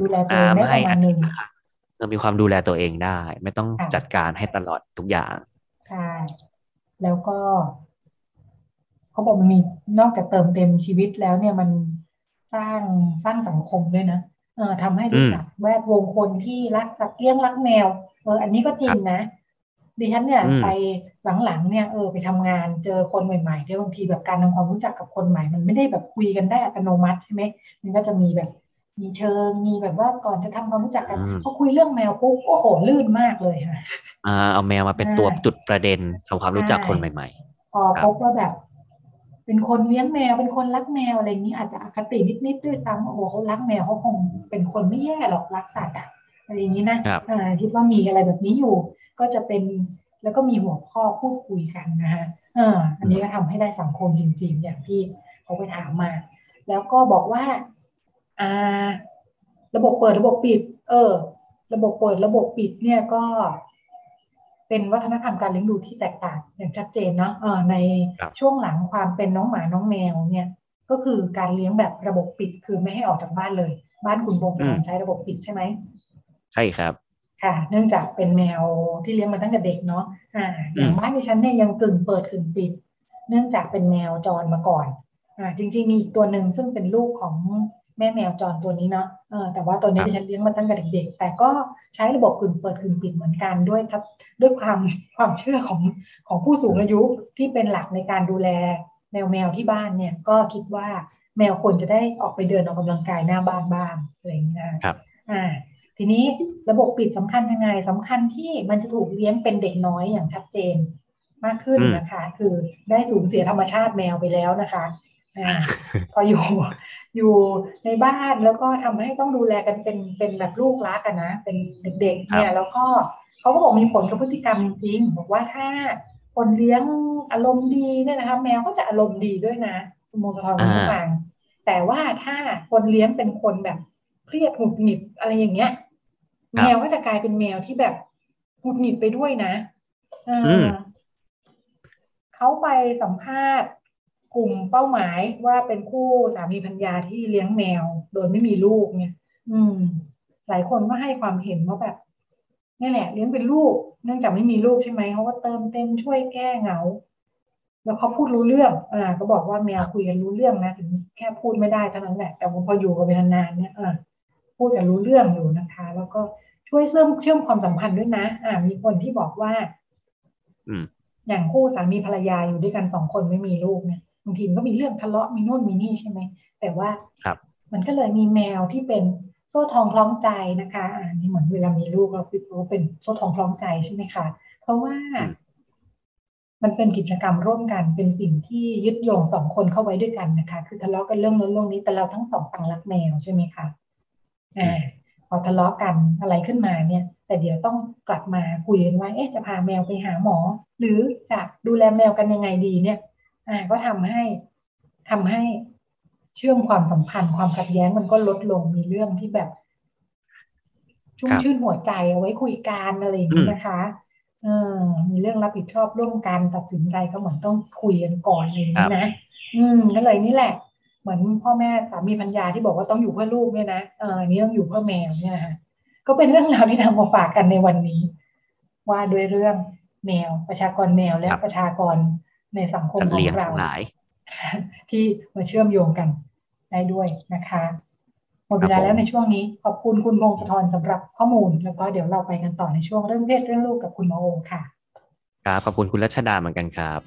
ดูแลตัวเองได้ประมาณนึงเรามีความดูแลตัวเองได้ ไม่ต้องจัดการให้ตลอดทุกอย่างใช่แล้วก็ เขาบอกมันมีนอกจากเติมเต็มชีวิตแล้วเนี่ยมันสร้างสร้างสังคมด้วยนะ เออทำให้รู้จักแวดวงคนที่รักสัตว์เลี้ยงรักแมวเอออันนี้ก็จริงนะดิฉันเนี่ยไปหลังๆเนี่ยเออไปทำงานเจอคนใหม่ๆที่บางทีแบบการทำความรู้จักกับคนใหม่ มันไม่ได้แบบคุยกันได้อัตโนมัติใช่ไหมมันก็จะมีแบบ มีเชิงมีแบบว่าก่อนจะทำความรู้จักกันพอคุยเรื่องแมวปุ๊บโอ้โหลื่นมากเลยค่ะอ่าเอาแมวมาเป็นตัวจุดประเด็นทำความรู้จักคนใหม่ ๆ พอพบว่าแบบ เป็นคนเลี้ยงแมวเป็นคนรักแมวอะไรอย่างนี้อาจจะอคตินิดๆด้วยซ้ำโอ้โหเขารักแมวเขาคงเป็นคนไม่แย่หรอกรักสัตว์อะอะไรอย่างนี้นะอ่าคิดว่ามีอะไรแบบนี้อยู่ ก็จะเป็นแล้วก็มีหัวข้อพูดคุยกันนะฮะอ่าอันนี้ก็ทำให้ได้สังคมจริง ๆ อย่างที่เขาไปถามมา แล้วก็บอกว่าอ่า ระบบเปิดระบบปิด เออ ระบบเปิดระบบปิดเนี่ยก็ เป็นวัฒนธรรมการเลี้ยงดูที่แตกต่างอย่างชัดเจนเนาะเออในช่วงหลังความเป็นน้องหมาน้องแมวเนี่ยก็คือการเลี้ยงแบบระบบปิดคือไม่ให้ออกจากบ้านเลย บ้านคุณโบงใช้ระบบปิดใช่ไหมใช่ครับค่ะ เนื่องจากเป็นแมวที่เลี้ยงมาตั้งแต่เด็กเนาะอ่าอย่างบ้านที่ฉันเนี่ยยังกึ่งเปิดกึ่งปิด เนื่องจากเป็นแมวจรมาก่อนอ่าจริง ๆ มีอีกตัวหนึ่งซึ่งเป็นลูกของ แม่แมวจรตัวนี้เนาะเออแต่ว่าตัวนี้ที่ฉันเลี้ยงมาตั้งแต่เด็กๆแต่ก็ใช้ระบบกึ่งเปิดกึ่งปิดเหมือนกันด้วยทับด้วยความความเชื่อของของผู้สูงอายุที่เป็นหลักในการดูแลแมวแมวที่บ้านเนี่ยก็คิดว่าแมวควรจะได้ออกไปเดินออกกำลังกายหน้าบ้านบ้างอะไรอย่างนี้นะครับอ่าทีนี้ระบบปิดสำคัญยังไงสำคัญที่มันจะถูกเลี้ยงเป็นเด็กน้อยอย่างชัดเจนมากขึ้นนะคะ คือได้สูญเสียธรรมชาติแมวไปแล้วนะคะ พออยู่อยู่ในบ้านแล้วก็ทำให้ต้องดูแลกันเป็นเป็นแบบลูกรักกันนะ เป็นเด็กๆเนี่ยแล้วก็เขาก็บอกมีผลกับพฤติกรรมจริงบอกว่าถ้าคนเลี้ยงอารมณ์ดีเนี่ยนะคะแมวก็จะอารมณ์ดีด้วยนะคุณโมสทอนคุณผู้ฟังแต่ว่าถ้าคนเลี้ยงเป็นคนแบบเครียดหงุดหงิดอะไรอย่างเงี้ย แมวก็จะกลายเป็นแมวที่แบบหงุดหงิดไปด้วยนะเขาไปสัมภาษณ์ กลุ่มเป้าหมายว่าเป็นคู่สามีพัญญาที่เลี้ยงแมว โดยไม่มีลูกเนี่ย อืม หลายคนก็ให้ความเห็นว่าแบบนี่แหละ เลี้ยงเป็นลูก เนื่องจากไม่มีลูกใช่ไหมเขาก็เติมเต็มช่วยแก้เหงา แล้วเขาพูดรู้เรื่อง อ่า ก็บอกว่าแมวคุยกันรู้เรื่องนะถึงแค่พูดไม่ได้เท่านั้นแหละ แต่พออยู่กันไปนานๆเนี่ยอ่าพูดกันรู้เรื่องอยู่นะคะ แล้วก็ช่วยเชื่อมเชื่อมความสัมพันธ์ด้วยนะ อ่า มีคนที่บอกว่า อืมอย่างคู่สามีภรรยาอยู่ด้วยกันสองคนไม่มีลูกเนี่ย บางทีมันก็มีเรื่องทะเลาะมีโน่นมีนี่ใช่ไหมแต่ว่าครับ มันก็เลยมีแมวที่เป็นโซ่ทองคล้องใจนะคะอ่านี่เหมือนเวลามีลูกเราคิดว่าเป็นโซ่ทองคล้องใจใช่ไหมคะเพราะว่ามันเป็นกิจกรรมร่วมกันเป็นสิ่งที่ยึดโยงสองคนเข้าไว้ด้วยกันนะคะ คือทะเลาะกันเรื่องนั้นเรื่องนี้แต่เราทั้งสองต่างรักแมวใช่ไหมคะอ่าพอทะเลาะกันอะไรขึ้นมาเนี่ย แต่เดี๋ยวต้องกลับมาคุยกันว่าเอ๊ะจะพาแมวไปหาหมอ หรือจะดูแลแมวกันยังไงดีเนี่ย อ่าก็ทำให้ทำให้เชื่อมความสัมพันธ์ความขัดแย้งมันก็ลดลงมีเรื่องที่แบบชุ่มชื่นหัวใจเอาไว้คุยกันอะไรอย่างนี้นะคะเออมีเรื่องรับผิดชอบร่วมกันตัดสินใจก็เหมือนต้องคุยกันก่อนอย่างนี้นะ อืมก็เลยนี่แหละ เหมือนพ่อแม่สามีพัญญาที่บอกว่าต้องอยู่เพื่อลูกเนี่ยนะเออนี่ต้องอยู่เพื่อแมวเนี่ยนะก็เป็นเรื่องราวที่ทำมาฝากกันในวันนี้ ว่าด้วยเรื่องแมวประชากรแมวและประชากร ในสังคมของเราที่มาเชื่อมโยงกันได้ด้วยนะคะหมดเวลาแล้วในช่วงนี้ ขอบคุณคุณพงศธรสำหรับข้อมูล แล้วก็เดี๋ยวเราไปกันต่อในช่วงเรื่องเพศเรื่องลูกกับคุณหมอโอค่ะครับขอบคุณคุณรัชดาเหมือนกันครับ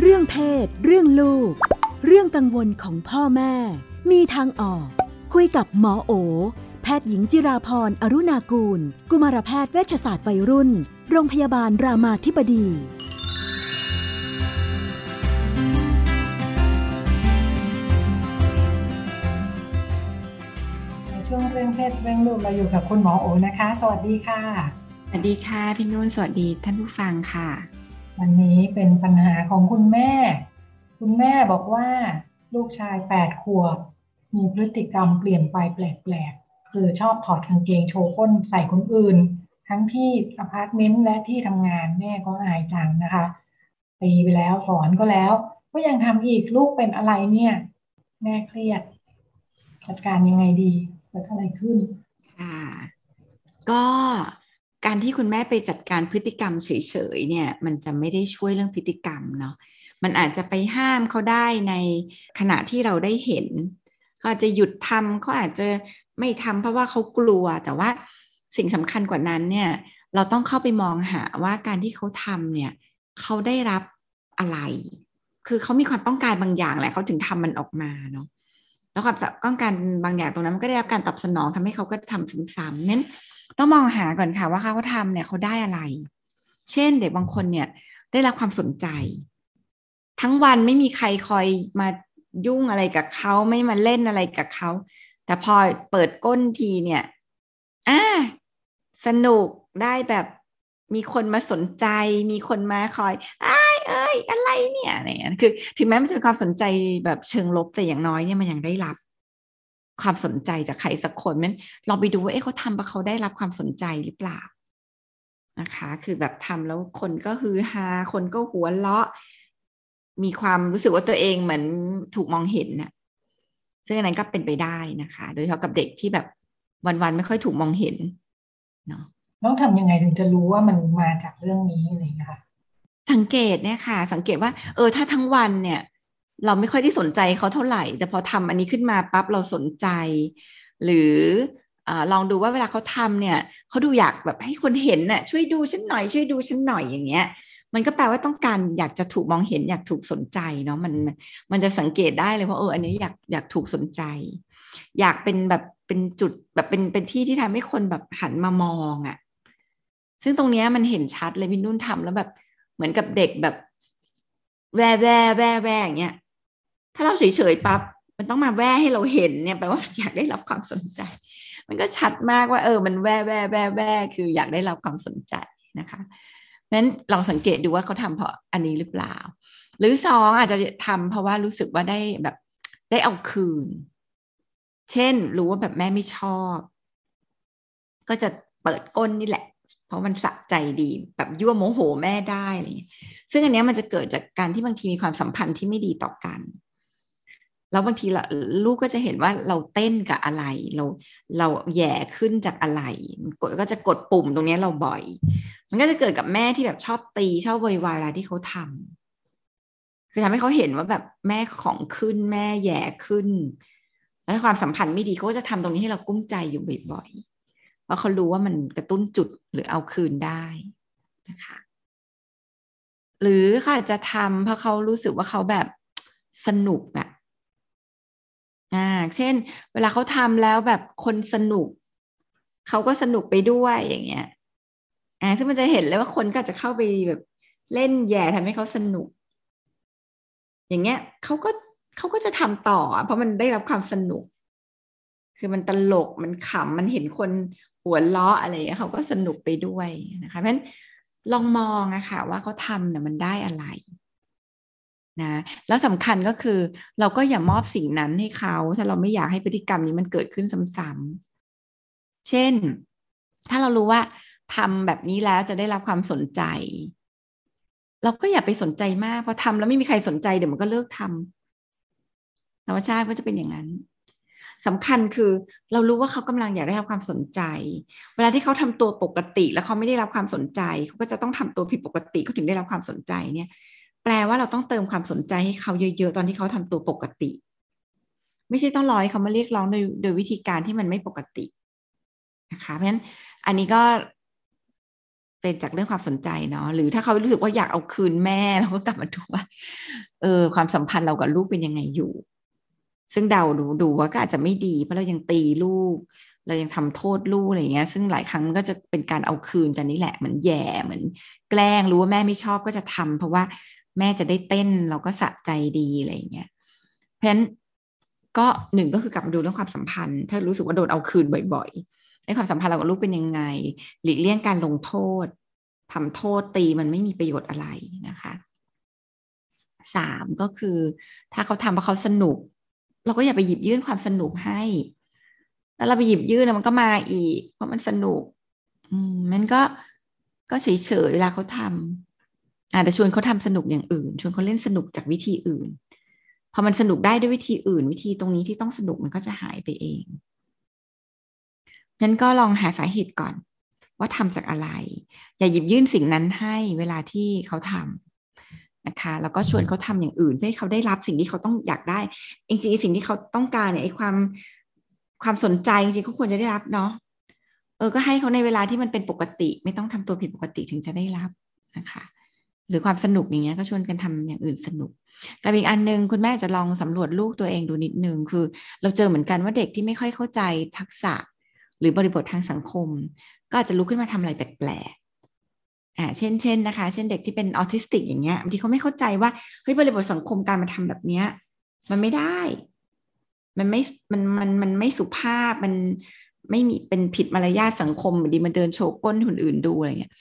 เรื่องเพศ เรื่องลูก เรื่องกังวลของพ่อแม่ มีทางออก คุยกับหมอโอ แพทย์หญิงจิราพรอรุณากูล กุมารแพทย์เวชศาสตร์วัยรุ่น โรงพยาบาลรามาธิบดี ในช่วงเรื่องเพศเรื่องลูกเราอยู่กับคุณหมอโอนะคะ สวัสดีค่ะ สวัสดีค่ะพี่นุ่นสวัสดีท่านผู้ฟังค่ะ วันนี้เป็นปัญหาของคุณแม่ คุณแม่บอกว่า ลูกชายแปดขวบมีพฤติกรรมเปลี่ยนไปแปลกๆ คือชอบถอดกางเกงโชว์ก้นใส่คนอื่น ทั้งที่อพาร์ตเมนต์และที่ทำงานแม่ก็อายจังนะคะตีไปแล้วสอนก็แล้ว ก็ยังทำอีกลูกเป็นอะไรเนี่ย แม่เครียด จัดการยังไงดีเกิดอะไรขึ้นค่ะก็การที่คุณแม่ไปจัดการพฤติกรรมเฉยๆเนี่ย มันจะไม่ได้ช่วยเรื่องพฤติกรรมเนาะมันอาจจะไปห้ามเขาได้ในขณะที่เราได้เห็นเขาอาจจะหยุดทำเขาอาจจะ ไม่ทำเพราะว่าเขากลัว แต่ว่าสิ่งสำคัญกว่านั้นเนี่ยเราต้องเข้าไปมองหาว่าการที่เขาทำเนี่ยเขาได้รับอะไร คือเขามีความต้องการบางอย่างแหละเขาถึงทำมันออกมาเนาะแล้วความต้องการบางอย่างตรงนั้นมันก็ได้รับการตอบสนองทำให้เขาก็ทำซ้ำๆนั้นต้องมองหาก่อนค่ะว่าเขาทำเนี่ยเขาได้อะไร เช่นเด็กบางคนเนี่ยได้รับความสนใจ ทั้งวันไม่มีใครคอยมายุ่งอะไรกับเขาไม่มาเล่นอะไรกับเขา แต่พอเปิดก้นทีเนี่ยอ่าสนุกได้แบบมีคนมาสนใจ มีคนมาคอยอ้ายเอ้ยอะไรเนี่ยอะไรเงี้ยคือ ถึงแม้มันจะเป็นความสนใจแบบเชิงลบแต่อย่างน้อยเนี่ยมันยังได้รับ ความสนใจจากใครสักคนมันเราไปดูว่าเอ๊ะเขาทำเพราะเขาได้รับความสนใจหรือเปล่านะคะ คือแบบทำแล้วคนก็ฮือฮาคนก็หัวเราะ มีความรู้สึกว่าตัวเองเหมือนถูกมองเห็นน่ะ ซึ่งอันนั้นก็เป็นไปได้นะคะ โดยเฉพาะกับเด็กที่แบบวันๆไม่ค่อยถูกมองเห็นเนาะต้องทำยังไงถึงจะรู้ว่ามันมาจากเรื่องนี้อะไรอย่างเงี้ยค่ะสังเกตเนี่ยค่ะ สังเกตว่า เออ ถ้าทั้งวันเนี่ย เราไม่ค่อยได้สนใจเขาเท่าไหร่ แต่พอทำอันนี้ขึ้นมาปั๊บเราสนใจ หรืออลองดูว่าเวลาเขาทำเนี่ยเขาดูอยากแบบให้คนเห็นน่ะช่วยดูฉันหน่อยช่วยดูฉันหน่อยอย่างเงี้ย มันก็แปลว่าต้องการอยากจะถูกมองเห็นอยากถูกสนใจเนาะมันมันจะสังเกตได้เลยว่าเอออันนี้อยากอยากถูกสนใจ อยากเป็นแบบเป็นจุดแบบเป็นเป็นที่ที่ทำให้คนแบบหันมามองอะ่ะ ซึ่งตรงนี้มันเห็นชัดเลยพี่นุ่นทำแล้วแบบเหมือนกับเด็กแบบ แวแวแวแวอย่างเงี้ยถ้าเราเฉยๆปั๊บมันต้องมาแวให้เราเห็นเนี่ยแปลว่าอยากได้รับความสนใจ มันก็ชัดมากว่า เออ มันแวแวแวแวคืออยากได้รับความสนใจนะคะ นั้นลองสังเกตดูว่าเขาทำเพราะอันนี้หรือเปล่า หรือสองอาจจะทำเพราะว่ารู้สึกว่าได้แบบได้เอาคืน เช่นรู้ว่าแบบแม่ไม่ชอบ ก็จะเปิดก้นนี่แหละ เพราะมันสะใจดีแบบยั่วโมโหแม่ได้อะไรซึ่งอันนี้มันจะเกิดจากการที่บางทีมีความสัมพันธ์ที่ไม่ดีต่อกัน แล้วบางทีลูกก็จะเห็นว่าเราเต้นกับอะไร เราเราแย่ขึ้นจากอะไรกดก็จะกดปุ่มตรงนี้เราบ่อย มันก็จะเกิดกับแม่ที่แบบชอบตีชอบวอยวายเวลาที่เขาทำคือทำให้เขาเห็นว่าแบบแม่ของขึ้นแม่แย่ขึ้น แล้วความสัมพันธ์ไม่ดีเขาก็จะทำตรงนี้ให้เรากุ้มใจอยู่บ่อยๆเพราะเขารู้ว่ามันกระตุ้นจุดหรือเอาคืนได้นะคะหรือเขาอาจะทำเพราะเขารู้สึกว่าเขาแบบสนุกอะ่ะ อ่าเช่น เวลาเขาทำแล้วแบบคนสนุก เขาก็สนุกไปด้วยอย่างเงี้ยอ่าซึ่งมันจะเห็นเลยว่าคนก็จะเข้าไปแบบเล่นแย่ทำให้เขาสนุก อย่างเงี้ยเขาก็เขาก็จะทำต่อ เพราะมันได้รับความสนุก คือมันตลกมันขำมันเห็นคนหัวล้ออะไรเงี้ยเขาก็สนุกไปด้วยนะคะเพราะฉะนั้นลองมองอะค่ะว่าเขาทำเนี่ยมันได้อะไร นะแล้วสำคัญก็คือเราก็อย่ามอบสิ่งนั้นให้เขาถ้าเราไม่อยากให้พฤติกรรมนี้มันเกิดขึ้นซ้ำๆเช่น ถ้าเรารู้ว่าทำแบบนี้แล้วจะได้รับความสนใจ เราก็อย่าไปสนใจมากพอทำแล้วไม่มีใครสนใจเดี๋ยวมันก็เลิกทำธรรมชาติก็จะเป็นอย่างนั้นสำคัญคือเรารู้ว่าเขากำลังอยากได้รับความสนใจ เวลาที่เขาทำตัวปกติ แล้วเขาไม่ได้รับความสนใจ เขาก็จะต้องทำตัวผิดปกติเขาถึงได้รับความสนใจเนี่ย แปลว่าเราต้องเติมความสนใจให้เขาเยอะๆ ตอนที่เขาทำตัวปกติ ไม่ใช่ต้องรอให้เขามาเรียกร้องโดยโดยวิธีการที่มันไม่ปกตินะคะ เพราะฉะนั้นอันนี้ก็เป็นจากเรื่องความสนใจเนาะหรือถ้าเขารู้สึกว่าอยากเอาคืนแม่เราก็กลับมาดูว่า เออ ความสัมพันธ์เรากับลูกเป็นยังไงอยู่ ซึ่งเดาดูดูว่าก็อาจจะไม่ดี เพราะเรายังตีลูก เรายังทำโทษลูกอะไรเงี้ย ซึ่งหลายครั้งก็จะเป็นการเอาคืนกันนี่แหละเหมือนแย่เหมือนแกล้งรู้ว่าแม่ไม่ชอบก็จะทำเพราะว่า แม่จะได้เต้นเราก็สะใจดีอะไรเงี้ยเพราะฉะนั้นก็หนึ่งก็คือกลับมาดูเรื่องความสัมพันธ์ ถ้ารู้สึกว่าโดนเอาคืนบ่อยๆในความสัมพันธ์เรากับลูกเป็นยังไง หลีกเลี่ยงการลงโทษทำโทษตีมันไม่มีประโยชน์อะไรนะคะสามก็คือ ถ้าเขาทำเพราะเขาสนุก เราก็อย่าไปหยิบยื่นความสนุกให้ แล้วเราไปหยิบยื่นมันก็มาอีก เพราะมันสนุก อืมมันก็ก็เฉยเฉยเวลาเขาทำ อาจจะชวนเขาทำสนุกอย่างอื่น ชวนเขาเล่นสนุกจากวิธีอื่น พอมันสนุกได้ด้วยวิธีอื่น วิธีตรงนี้ที่ต้องสนุกมันก็จะหายไปเองงั้นก็ลองหาสาเหตุก่อน ว่าทำจากอะไร อย่าหยิบยื่นสิ่งนั้นให้เวลาที่เขาทำนะคะแล้วก็ชวนเขาทำอย่างอื่นเพื่อให้เขาได้รับสิ่งที่เขาต้องอยากได้จริงๆสิ่งที่เขาต้องการเนี่ยไอ้ความความสนใจจริงๆเขาควรจะได้รับเนาะเออก็ให้เขาในเวลาที่มันเป็นปกติ ไม่ต้องทำตัวผิดปกติถึงจะได้รับนะคะ หรือความสนุกอย่างเงี้ยก็ชวนกันทำอย่างอื่นสนุกกับอีกอันนึงคุณแม่จะลองสำรวจลูกตัวเองดูนิดนึงคือ เราเจอเหมือนกันว่าเด็กที่ไม่ค่อยเข้าใจทักษะ หรือบริบททางสังคม ก็อาจจะลุกขึ้นมาทำอะไรแปลกๆอ่าเช่นเช่นนะคะ เช่นเด็กที่เป็นออทิสติกอย่างเงี้ยบางทีเขาไม่เข้าใจว่าเฮ้ยบริบทสังคมการมาทำแบบเนี้ย มันไม่ได้ มันไม่มันมันมันไม่สุภาพมันไม่มีเป็นผิดมารยาทสังคมดีมาเดินโชว์ก้นคนอื่นดูอะไรเงี้ย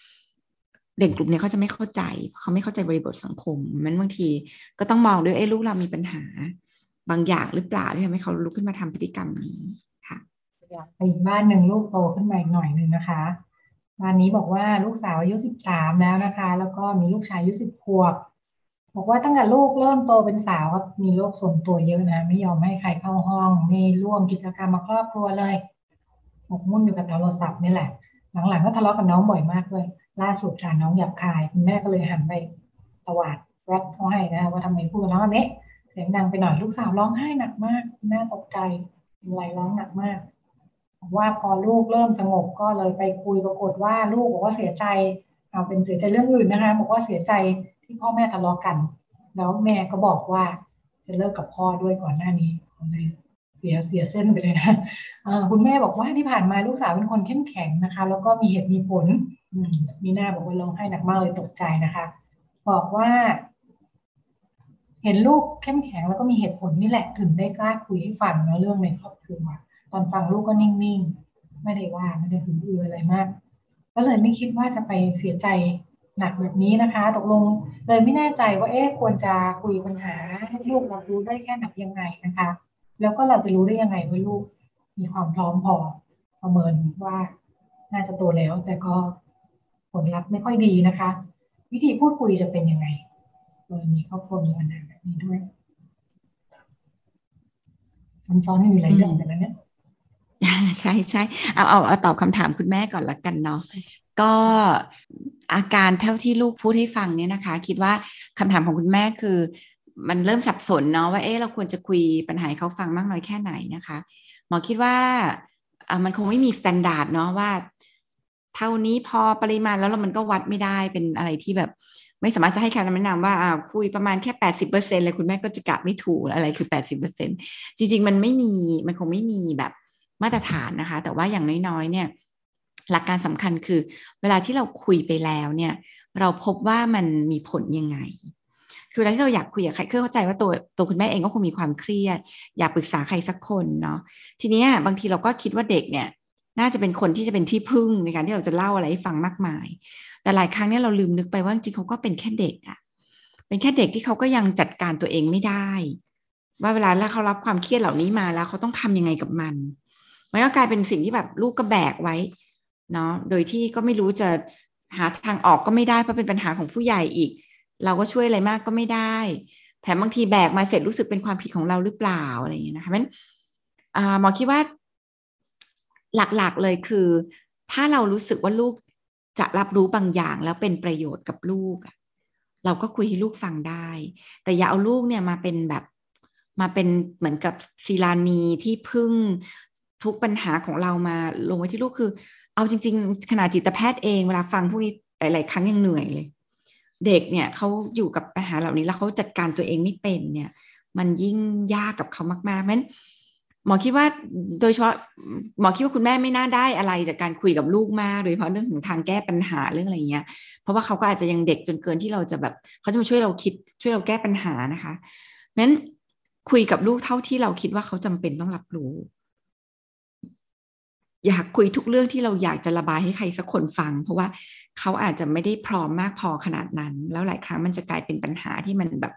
เด็กกลุ่มนี้เขาจะไม่เข้าใจ เขาไม่เข้าใจบริบทสังคม มันบางทีก็ต้องมองด้วยไอ้ลูกเรามีปัญหา บางอย่างหรือเปล่าที่ทำให้เขาลุกขึ้นมาทำพฤติกรรมนี้ค่ะไปอีกบ้านหนึ่งลูกโตขึ้นมาอีกหน่อยหนึ่งนะคะบ้านนี้บอกว่าลูกสาวอายุสิบสามแล้วนะคะ แล้วก็มีลูกชายอายุสิบขวบบอกว่าตั้งแต่ลูกเริ่มโตเป็นสาวก็มีโรคส่วนตัวเยอะนะ ไม่ยอมให้ใครเข้าห้องไม่ร่วมกิจกรรมมาครอบครัวเลยหมกมุ่นอยู่กับโทรศัพท์นี่แหละ หลังๆก็ทะเลาะกับน้องบ่อยมากเลย ล่าสุดค่ะน้องหยาบคาย คุณแม่ก็เลยหันไปตวาดแวดเขาให้นะว่าทำไมพูดกับน้องแบบนี้เสียงดังไปหน่อยลูกสาวร้องไห้หนักมากคุณแม่ตกใจเป็นไรร้องหนักมากว่าพอลูกเริ่มสงบก็เลยไปคุยปรากฏว่าลูกบอกว่าเสียใจเอาเป็นเสียใจเรื่องอื่นนะคะบอกว่าเสียใจที่พ่อแม่ทะเลาะกัน แล้วแม่ก็บอกว่าจะเลิกกับพ่อด้วยก่อนหน้านี้เลยเสียเสียเส้นไปเลยนะคุณแม่บอกว่าที่ผ่านมาลูกสาวเป็นคนเข้มแข็งนะคะ แล้วก็มีเหตุมีผล มีหน้าบอกว่าร้องไห้หนักมากเลยตกใจนะคะ บอกว่า เห็นลูกเข้มแข็งแล้วก็มีเหตุผลนี่แหละถึงได้กล้าคุยให้ฟังเรื่องในครอบครัวตอนฟังลูกก็นิ่งๆ ไม่ได้ว่าไม่ได้หืออืออะไรมาก ก็เลยไม่คิดว่าจะไปเสียใจหนักแบบนี้นะคะ ตกลงเลยไม่แน่ใจว่าเอ๊ะควรจะคุยปัญหาให้ลูกเรารู้ได้แค่ไหนยังไงนะคะ แล้วก็เราจะรู้ได้ยังไงว่าลูกมีความพร้อมพอประเมินว่าน่าจะโตแล้วแต่ก็ ผลลัพธ์ไม่ค่อยดีนะคะ วิธีพูดคุยจะเป็นยังไงโดยมีครอบครัวมีปัญหาแบบนี้ด้วยซับซ้อนอยู่หลายเรื่องแต่ละเนี่ยใช่ใช่เอาเอาเอาตอบคำถามคุณแม่ก่อนละกันเนาะก็อาการเท่าที่ลูกพูดให้ฟังเนี่ยนะคะ คิดว่าคำถามของคุณแม่คือ มันเริ่มสับสนเนาะว่าเอ๊ะเราควรจะคุยปัญหาเขาฟังมากน้อยแค่ไหนนะคะหมอคิดว่าอ่ามันคงไม่มีมาตรฐานเนาะว่า เท่านี้พอปริมาณแล้วเรามันก็วัดไม่ได้เป็นอะไรที่แบบ ไม่สามารถจะให้คำแนะนำว่าอ่าคุยประมาณแค่แปดสิบเปอร์เซ็นเลยคุณแม่ก็จะกะไม่ถูกอะไรคือแปดสิบเปอร์เซ็นจริง ๆ มันไม่มีมันคงไม่มีแบบมาตรฐานนะคะ แต่ว่าอย่างน้อยๆเนี่ยหลักการสำคัญคือ เวลาที่เราคุยไปแล้วเนี่ย เราพบว่ามันมีผลยังไง คือเวลาที่เราอยากคุยกับใครคือเข้าใจว่าตัวตัวคุณแม่เองก็คงมีความเครียด อยากปรึกษาใครสักคนเนาะทีนี้บางทีเราก็คิดว่าเด็กเนี่ย น่าจะเป็นคนที่จะเป็นที่พึ่งในการที่เราจะเล่าอะไรให้ฟังมากมาย แต่หลายครั้งเนี่ยเราลืมนึกไปว่าจริงเขาก็เป็นแค่เด็กอะเป็นแค่เด็กที่เขาก็ยังจัดการตัวเองไม่ได้ ว่าเวลาแล้วเขารับความเครียดเหล่านี้มาแล้วเขาต้องทำยังไงกับมันมันก็กลายเป็นสิ่งที่แบบลูกก็แบกไว้เนาะโดยที่ก็ไม่รู้จะหาทางออกก็ไม่ได้เพราะเป็นปัญหาของผู้ใหญ่อีก เราก็ช่วยอะไรมากก็ไม่ได้ แถมบางทีแบกมาเสร็จรู้สึกเป็นความผิดของเราหรือเปล่าอะไรอย่างเงี้ยนะคะเพราะฉะนั้นหมอคิดว่า หลักๆเลยคือ ถ้าเรารู้สึกว่าลูกจะรับรู้บางอย่างแล้วเป็นประโยชน์กับลูกเราก็คุยให้ลูกฟังได้ แต่อย่าเอาลูกเนี่ยมาเป็นแบบมาเป็นเหมือนกับศิลานีที่พึ่งทุกปัญหาของเรามาลงไว้ที่ลูกคือ เอาจริง ๆขนาดจิตแพทย์เองเวลาฟังพวกนี้หลายๆครั้งยังเหนื่อยเลย เด็กเนี่ยเขาอยู่กับปัญหาเหล่านี้แล้วเขาจัดการตัวเองไม่เป็นเนี่ย มันยิ่งยากกับเขามากๆเพราะฉะนั้น หมอคิดว่าโดยเฉพาะหมอคิดว่าคุณแม่ไม่น่าได้อะไรจากการคุยกับลูกมากโดยเฉพาะเรื่องของทางแก้ปัญหาเรื่องอะไรเงี้ย เพราะว่าเขาก็อาจจะยังเด็กจนเกินที่เราจะแบบเขาจะมาช่วยเราคิดช่วยเราแก้ปัญหานะคะนั้นคุยกับลูกเท่าที่เราคิดว่าเขาจำเป็นต้องรับรู้ อยากคุยทุกเรื่องที่เราอยากจะระบายให้ใครสักคนฟัง เพราะว่าเขาอาจจะไม่ได้พร้อมมากพอขนาดนั้น แล้วหลายครั้งมันจะกลายเป็นปัญหาที่มันแบบ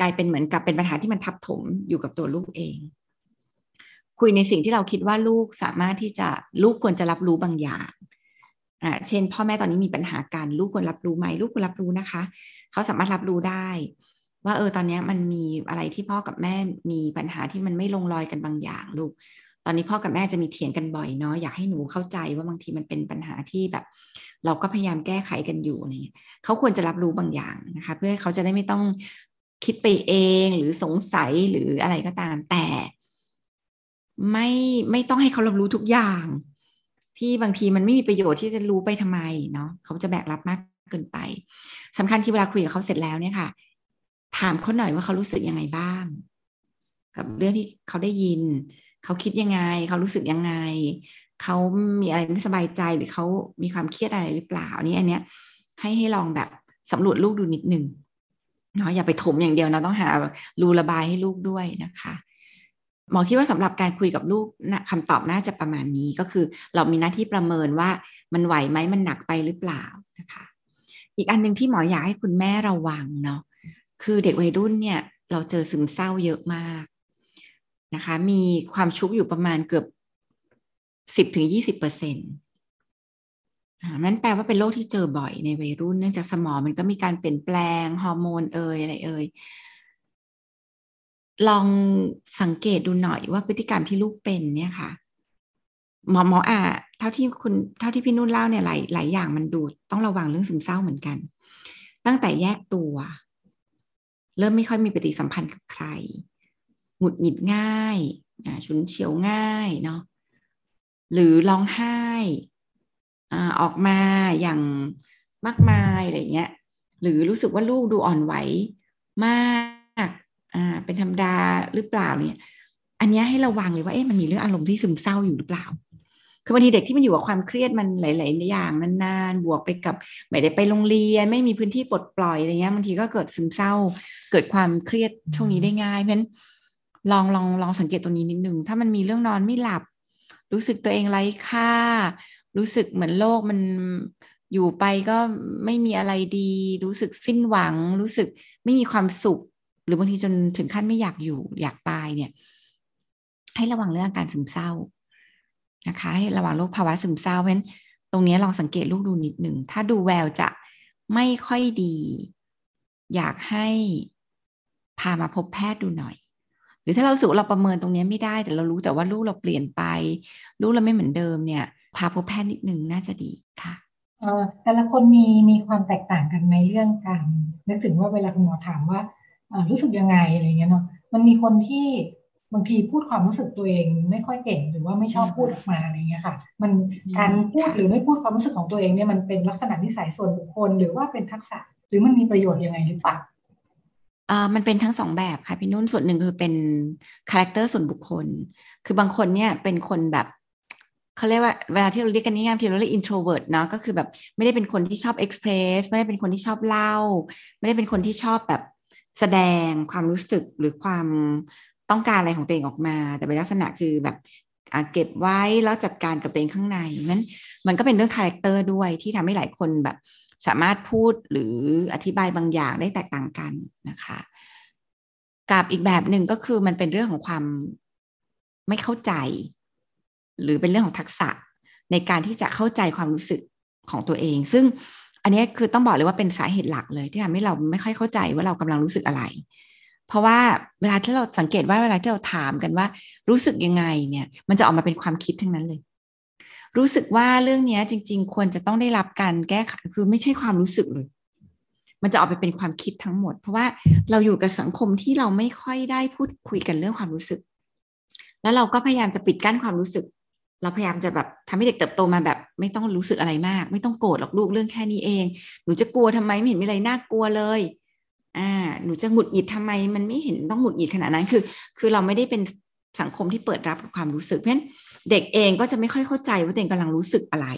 กลายเป็นเหมือนกับเป็นปัญหาที่มันทับถมอยู่กับตัวลูกเอง คุยในสิ่งที่เราคิดว่าลูกสามารถที่จะลูกควรจะรับรู้บางอย่างอ่าเช่น พ่อแม่ตอนนี้มีปัญหาการลูกควรรับรู้ไหมลูกควรรับรู้นะคะ เขาสามารถรับรู้ได้ ว่าเออตอนนี้มันมีอะไรที่พ่อกับแม่มีปัญหาที่มันไม่ลงรอยกันบางอย่างลูก ตอนนี้พ่อกับแม่จะมีเถียงกันบ่อยเนาะอยากให้หนูเข้าใจว่าบางทีมันเป็นปัญหาที่แบบ เราก็พยายามแก้ไขกันอยู่อะไรเงี้ยเขาควรจะรับรู้บางอย่างนะคะ เพื่อเขาจะได้ไม่ต้องคิดไปเองหรือสงสัยหรืออะไรก็ตามแต่ ไม่ไม่ต้องให้เขารับรู้ทุกอย่าง ที่บางทีมันไม่มีประโยชน์ที่จะรู้ไปทำไมเนาะเขาจะแบกรับมากเกินไปสำคัญที่เวลาคุยกับเขาเสร็จแล้วเนี่ยค่ะ ถามเขาหน่อยว่าเขารู้สึกยังไงบ้าง กับเรื่องที่เขาได้ยิน เขาคิดยังไง เขารู้สึกยังไง เขามีอะไรไม่สบายใจหรือเขามีความเครียดอะไรหรือเปล่านี่อันเนี้ย ให้ให้ลองแบบสำรวจลูกดูนิดหนึ่งเนาะอย่าไปถมอย่างเดียวนะต้องหารูระบายให้ลูกด้วยนะคะ หมอคิดว่าสำหรับการคุยกับลูกนะคำตอบน่าจะประมาณนี้ก็คือ เรามีหน้าที่ประเมินว่ามันไหวไหมมันหนักไปหรือเปล่านะคะ อีกอันหนึ่งที่หมออยากให้คุณแม่ระวังเนาะคือเด็กวัยรุ่นเนี่ย เราเจอซึมเศร้าเยอะมากนะคะ มีความชุกอยู่ประมาณเกือบสิบถึงยี่สิบเปอร์เซ็นต์นั่นแปลว่าเป็นโรคที่เจอบ่อยในวัยรุ่นเนื่องจากสมองมันก็มีการเปลี่ยนแปลงฮอร์โมนเอ่ยอะไรเอ่ย ลองสังเกตดูหน่อยว่าพฤติกรรมที่ลูกเป็นเนี่ยค่ะ หมอหมออะเท่าที่คุณเท่าที่พี่นุ่นเล่าเนี่ยหลายหลายอย่างมันดูต้องระวังเรื่องซึมเศร้าเหมือนกัน ตั้งแต่แยกตัว เริ่มไม่ค่อยมีปฏิสัมพันธ์กับใคร หงุดหงิดง่ายอ่าฉุนเฉียวง่ายเนาะหรือร้องไห้ออกมาอย่างมากมายอะไรเงี้ย หรือรู้สึกว่าลูกดูอ่อนไหวมาก อ่าเป็นธรรมดาหรือเปล่าเนี่ย อันนี้ให้ระวังเลยว่าเอ๊ะมันมีเรื่องอารมณ์ที่ซึมเศร้าอยู่หรือเปล่า คือบางทีเด็กที่มันอยู่กับความเครียดมันหลาย ๆ อย่างนานๆบวกไปกับไม่ได้ไปโรงเรียน ไม่มีพื้นที่ปลดปล่อยอะไรเงี้ยบางทีก็เกิดซึมเศร้า เกิดความเครียดช่วงนี้ได้ง่าย เพราะฉะนั้นลองลองลองสังเกตตัวนี้นิดนึงถ้ามันมีเรื่องนอนไม่หลับ รู้สึกตัวเองไร้ค่า รู้สึกเหมือนโลกมันอยู่ไปก็ไม่มีอะไรดี รู้สึกสิ้นหวัง รู้สึกไม่มีความสุข หรือบางทีจนถึงขั้นไม่อยากอยู่อยากตายเนี่ย ให้ระวังเรื่องการซึมเศร้านะคะ ให้ระวังโรคภาวะซึมเศร้าเพราะฉะนั้นตรงนี้ลองสังเกตลูกดูนิดหนึ่งถ้าดูแววจะไม่ค่อยดี อยากให้พามาพบแพทย์ดูหน่อย หรือถ้าเราสูเราประเมินตรงนี้ไม่ได้ แต่เรารู้แต่ว่าลูกเราเปลี่ยนไปลูกเราไม่เหมือนเดิมเนี่ย พาพบแพทย์นิดนึงน่าจะดีค่ะแต่ละคนมีมีความแตกต่างกันในเรื่องการนึกถึงว่าเวลาคุณหมอถามว่า รู้สึกยังไงอะไรเงี้ยเนาะมันมีคนที่บางทีพูดความรู้สึกตัวเองไม่ค่อยเก่งหรือว่าไม่ชอบพูดออกมาอะไรเงี้ยค่ะ มันการพูดหรือไม่พูดความรู้สึกของตัวเองเนี่ยมันเป็นลักษณะนิสัยส่วนบุคคลหรือว่าเป็นทักษะ หรือมันมีประโยชน์ยังไงหรือเปล่าอ่ามันเป็นทั้งสองแบบค่ะพี่นุ่นส่วนหนึ่งคือเป็นคาแรคเตอร์ส่วนบุคคล คือบางคนเนี่ยเป็นคนแบบเขาเรียกว่าเวลาที่เราเรียกกันง่ายๆที่เราเรียก introvert เนาะก็คือแบบไม่ได้เป็นคนที่ชอบ express ไม่ได้เป็นคนที่ชอบเล่า ไม่ได้เป็นคนที่ชอบแบบ แสดงความรู้สึกหรือความต้องการอะไรของตัวเองออกมา แต่เป็นลักษณะคือแบบเก็บไว้แล้วจัดการกับตัวเองข้างในนั้นมันก็เป็นเรื่อง character ด้วยที่ทำให้หลายคนแบบสามารถพูดหรืออธิบายบางอย่างได้แตกต่างกันนะคะ กับอีกแบบหนึ่งก็คือมันเป็นเรื่องของความไม่เข้าใจ หรือเป็นเรื่องของทักษะในการที่จะเข้าใจความรู้สึกของตัวเอง ซึ่ง อันนี้คือต้องบอกเลยว่าเป็นสาเหตุหลักเลย ที่ทำให้เราไม่ค่อยเข้าใจว่าเรากำลังรู้สึกอะไร เพราะว่าเวลาที่เราสังเกตว่าเวลาที่เราถามกันว่ารู้สึกยังไงเนี่ย มันจะออกมาเป็นความคิดทั้งนั้นเลย รู้สึกว่าเรื่องนี้จริง ๆ ควรจะต้องได้รับการแก้ไขคือไม่ใช่ความรู้สึกเลย มันจะออกไปเป็นความคิดทั้งหมด เพราะว่าเราอยู่กับสังคมที่เราไม่ค่อยได้พูดคุยกันเรื่องความรู้สึก แล้วเราก็พยายามจะปิดกั้นความรู้สึก เราพยายามจะแบบทำให้เด็กเติบโตมาแบบ ไม่ต้องรู้สึกอะไรมาก ไม่ต้องโกรธหรอกลูกเรื่องแค่นี้เอง หนูจะกลัวทำไมไม่เห็นมีอะไรน่ากลัวเลย อ่า หนูจะหงุดหงิดทำไม มันไม่เห็นต้องหงุดหงิดขนาดนั้นคือ คือเราไม่ได้เป็นสังคมที่เปิดรับความรู้สึกเพราะฉะนั้นเด็กเองก็จะไม่ค่อยเข้าใจว่าตัวเองกำลังรู้สึกอะไร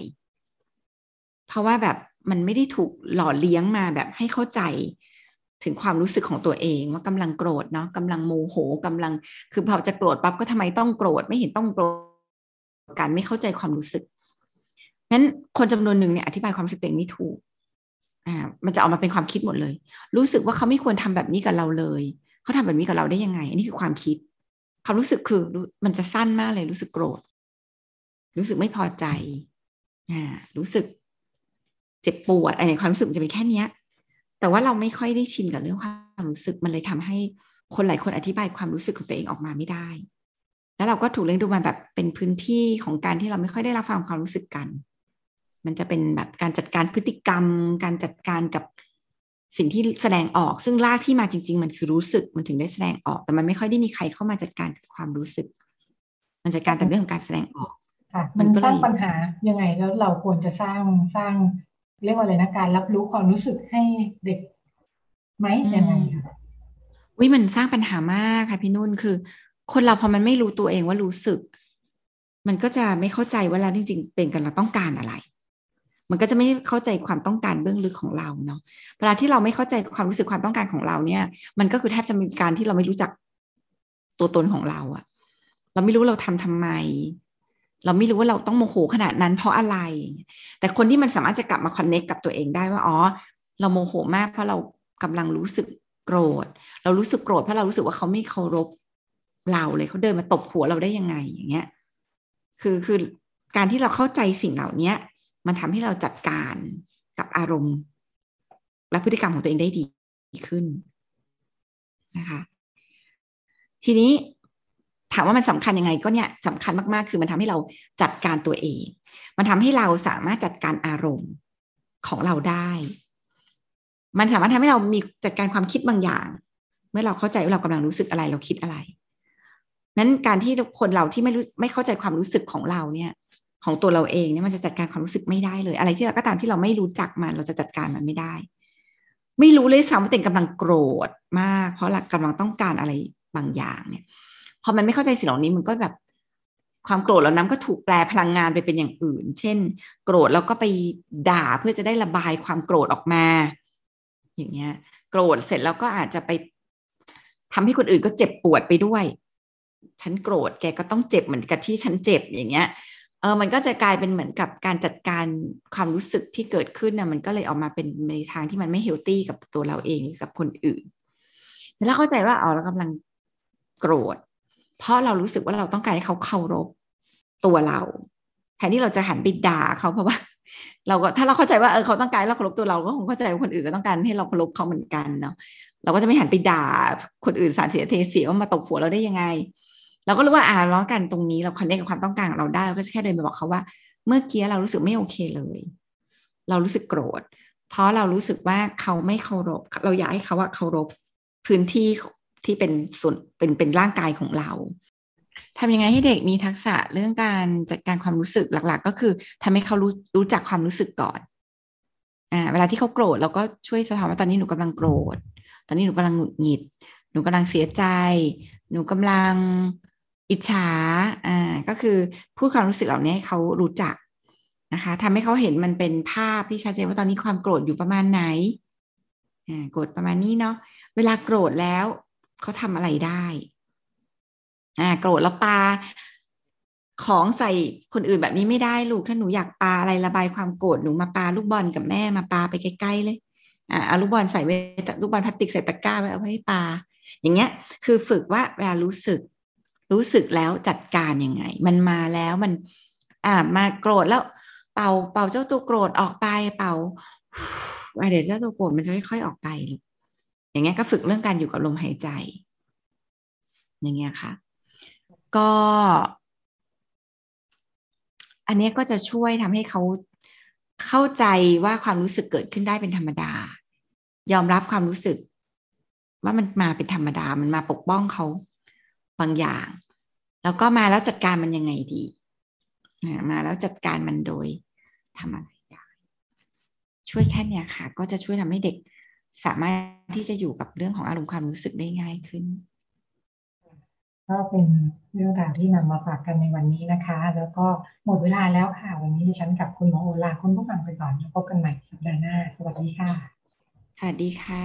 เพราะว่าแบบมันไม่ได้ถูกหล่อเลี้ยงมาแบบให้เข้าใจถึงความรู้สึกของตัวเองว่ากำลังโกรธเนาะกำลังโมโหกำลังคือพอจะโกรธปั๊บก็ทำไมต้องโกรธไม่เห็นต้องโกรธ การไม่เข้าใจความรู้สึกงั้นคนจำนวนหนึ่งเนี่ยอธิบายความรู้สึกเองไม่ถูกอ่ามันจะออกมาเป็นความคิดหมดเลย รู้สึกว่าเขาไม่ควรทำแบบนี้กับเราเลยเขาทำแบบนี้กับเราได้ยังไง อันนี้คือความคิด ความรู้สึกคือมันจะสั้นมากเลยรู้สึกโกรธ รู้สึกไม่พอใจอ่ารู้สึกเจ็บปวดอะไรความรู้สึกมันจะเป็นแค่เนี้ย แต่ว่าเราไม่ค่อยได้ชินกับเรื่องความรู้สึกมันเลยทำให้คนหลายคนอธิบายความรู้สึกของตัวเองออกมาไม่ได้ แล้วเราก็ถูกเลี้ยงดูมาแบบเป็นพื้นที่ของการที่เราไม่ค่อยได้รับฟังความรู้สึกกัน มันจะเป็นแบบการจัดการพฤติกรรม การจัดการกับสิ่งที่แสดงออก ซึ่งรากที่มาจริง ๆ มันคือรู้สึกมันถึงได้แสดงออก แต่มันไม่ค่อยได้มีใครเข้ามาจัดการกับความรู้สึก มันจัดการแต่เรื่องของการแสดงออกค่ะมันสร้างปัญหายังไงแล้วเราควรจะสร้างสร้างเรียกว่าอะไรนะการรับรู้ความรู้สึกให้เด็กไหมยังไงคะวิมันสร้างปัญหามากค่ะพี่นุ่นคือ คนเราพอมันไม่รู้ตัวเองว่ารู้สึก มันก็จะไม่เข้าใจว่าเราจริงๆ เป็นกันเราต้องการอะไร มันก็จะไม่เข้าใจความต้องการเบื้องลึกของเราเนาะเวลาที่เราไม่เข้าใจความรู้สึกความต้องการของเราเนี่ย มันก็คือแทบจะเป็นการที่เราไม่รู้จักตัวตนของเราอะเราไม่รู้เราทำทำไม เราไม่รู้ว่าเราต้องโมโหขนาดนั้นเพราะอะไร แต่คนที่มันสามารถจะกลับมาคอนเน็กกับตัวเองได้ว่าอ๋อเราโมโหมากเพราะเรากำลังรู้สึกโกรธ เรารู้สึกโกรธเพราะเรารู้สึกว่าเขาไม่เคารพ เราเลยเขาเดินมาตบหัวเราได้ยังไงอย่างเงี้ย คือคือการที่เราเข้าใจสิ่งเหล่านี้มันทำให้เราจัดการกับอารมณ์ และพฤติกรรมของตัวเองได้ดีขึ้นนะคะทีนี้ถามว่ามันสำคัญยังไงก็เนี่ยสำคัญมากๆ คือมันทำให้เราจัดการตัวเอง มันทำให้เราสามารถจัดการอารมณ์ของเราได้ มันสามารถทำให้เรามีจัดการความคิดบางอย่าง เมื่อเราเข้าใจว่าเรากำลังรู้สึกอะไรเราคิดอะไร นั้นการที่คนเราที่ไม่รู้ไม่เข้าใจความรู้สึกของเราเนี่ย ของตัวเราเองเนี่ยมันจะจัดการความรู้สึกไม่ได้เลย อะไรที่เราก็ตามที่เราไม่รู้จักมันเราจะจัดการมันไม่ได้ ไม่รู้เลยซ้ำว่าตัวเองกำลังโกรธมาก เพราะกำลังต้องการอะไรบางอย่างเนี่ยพอมันไม่เข้าใจสิ่งเหล่านี้มันก็แบบความโกรธแล้วน้ำก็ถูกแปลพลังงานไปเป็นอย่างอื่น เช่น โกรธแล้วก็ไปด่าเพื่อจะได้ระบายความโกรธออกมา อย่างเงี้ย โกรธเสร็จแล้วก็อาจจะไปทำให้คนอื่นก็เจ็บปวดไปด้วย ฉันโกรธแกก็ต้องเจ็บเหมือนกับที่ฉันเจ็บอย่างเงี้ยเออมันก็จะกลายเป็นเหมือนกับการจัดการความรู้สึกที่เกิดขึ้นนะมันก็เลยออกมาเป็นในทางที่มันไม่เฮลตี้กับตัวเราเองกับคนอื่น แล้วเข้าใจว่าเออเรากำลังโกรธ เพราะเรารู้สึกว่าเราต้องการให้เขาเคารพตัวเราแทนที่เราจะหันไปด่าเขาเพราะว่า เราก็ถ้าเราเข้าใจว่าเออเขาต้องการเราเคารพตัวเราก็คงเข้าใจว่าคนอื่นก็ต้องการให้เราเคารพเขาเหมือนกันเนาะเราก็จะไม่หันไปด่าคนอื่นสารเสียเทเสียว่ามาตบหัวเราได้ยังไง เราก็รู้ว่าอ่าร้องกันตรงนี้เราคอนเนคกับความต้องการของเราได้เราก็จะแค่เดินไปบอกเขาว่า เมื่อกี้เรารู้สึกไม่โอเคเลย เรารู้สึกโกรธ เพราะเรารู้สึกว่าเขาไม่เคารพ เราอยากให้เขาว่าเคารพพื้นที่ที่เป็นส่วนเป็นเป็นร่างกายของเราทำยังไงให้เด็กมีทักษะเรื่องการจัดการความรู้สึกหลัก ๆ ก็คือทำให้เขารู้รู้จักความรู้สึกก่อนอ่าเวลาที่เขาโกรธเราก็ช่วยสะท้อนว่าตอนนี้หนูกำลังโกรธ ตอนนี้หนูกำลังหงุดหงิด หนูกำลังเสียใจ หนูกำลัง อิจฉาอ่าก็คือพูดความรู้สึกเหล่านี้ให้เขารู้จักนะคะทำให้เขาเห็นมันเป็นภาพที่ชัดเจนว่าตอนนี้ความโกรธอยู่ประมาณไหนอ่าโกรธประมาณนี้เนาะเวลาโกรธแล้วเขาทำอะไรได้อ่าโกรธแล้วปาของใส่คนอื่นแบบนี้ไม่ได้ลูกถ้าหนูอยากปาอะไรระบายความโกรธหนูมาปาลูกบอลกับแม่มาปาไปใกล้ๆเลยอ่าเอาลูกบอลใส่ไว้ลูกบอลพลาสติกใส่ตะกร้าไว้เอาไว้ให้ปา อย่างเงี้ย คือฝึกว่าเวลารู้สึก รู้สึกแล้วจัดการยังไง มันมาแล้วมัน อ่ามาโกรธแล้ว เป่าเป่าเจ้าตัวโกรธออกไปเป่าเดี๋ยวเจ้าตัวโกรธมันจะค่อยๆออกไปลูกอย่างเงี้ยก็ฝึกเรื่องการอยู่กับลมหายใจ อย่างเงี้ยค่ะ ก็ อันนี้ก็จะช่วยทำให้เขาเข้าใจว่าความรู้สึกเกิดขึ้นได้เป็นธรรมดา ยอมรับความรู้สึก ว่ามันมาเป็นธรรมดา มันมาปกป้องเขา บางอย่าง แล้วก็มาแล้วจัดการมันยังไงดีมาแล้วจัดการมันโดยทำอะไรได้ช่วยแค่เนี้ยค่ะ ก็จะช่วยทำให้เด็กสามารถที่จะอยู่กับเรื่องของอารมณ์ความรู้สึกได้ง่ายขึ้น ก็เป็นเรื่องราวที่นำมาฝากกันในวันนี้นะคะ แล้วก็หมดเวลาแล้วค่ะ วันนี้ดิฉันกับคุณหมอโอลาคุณผู้ฟังไปก่อนแล้วพบกันใหม่สัปดาห์หน้า สวัสดีค่ะ สวัสดีค่ะ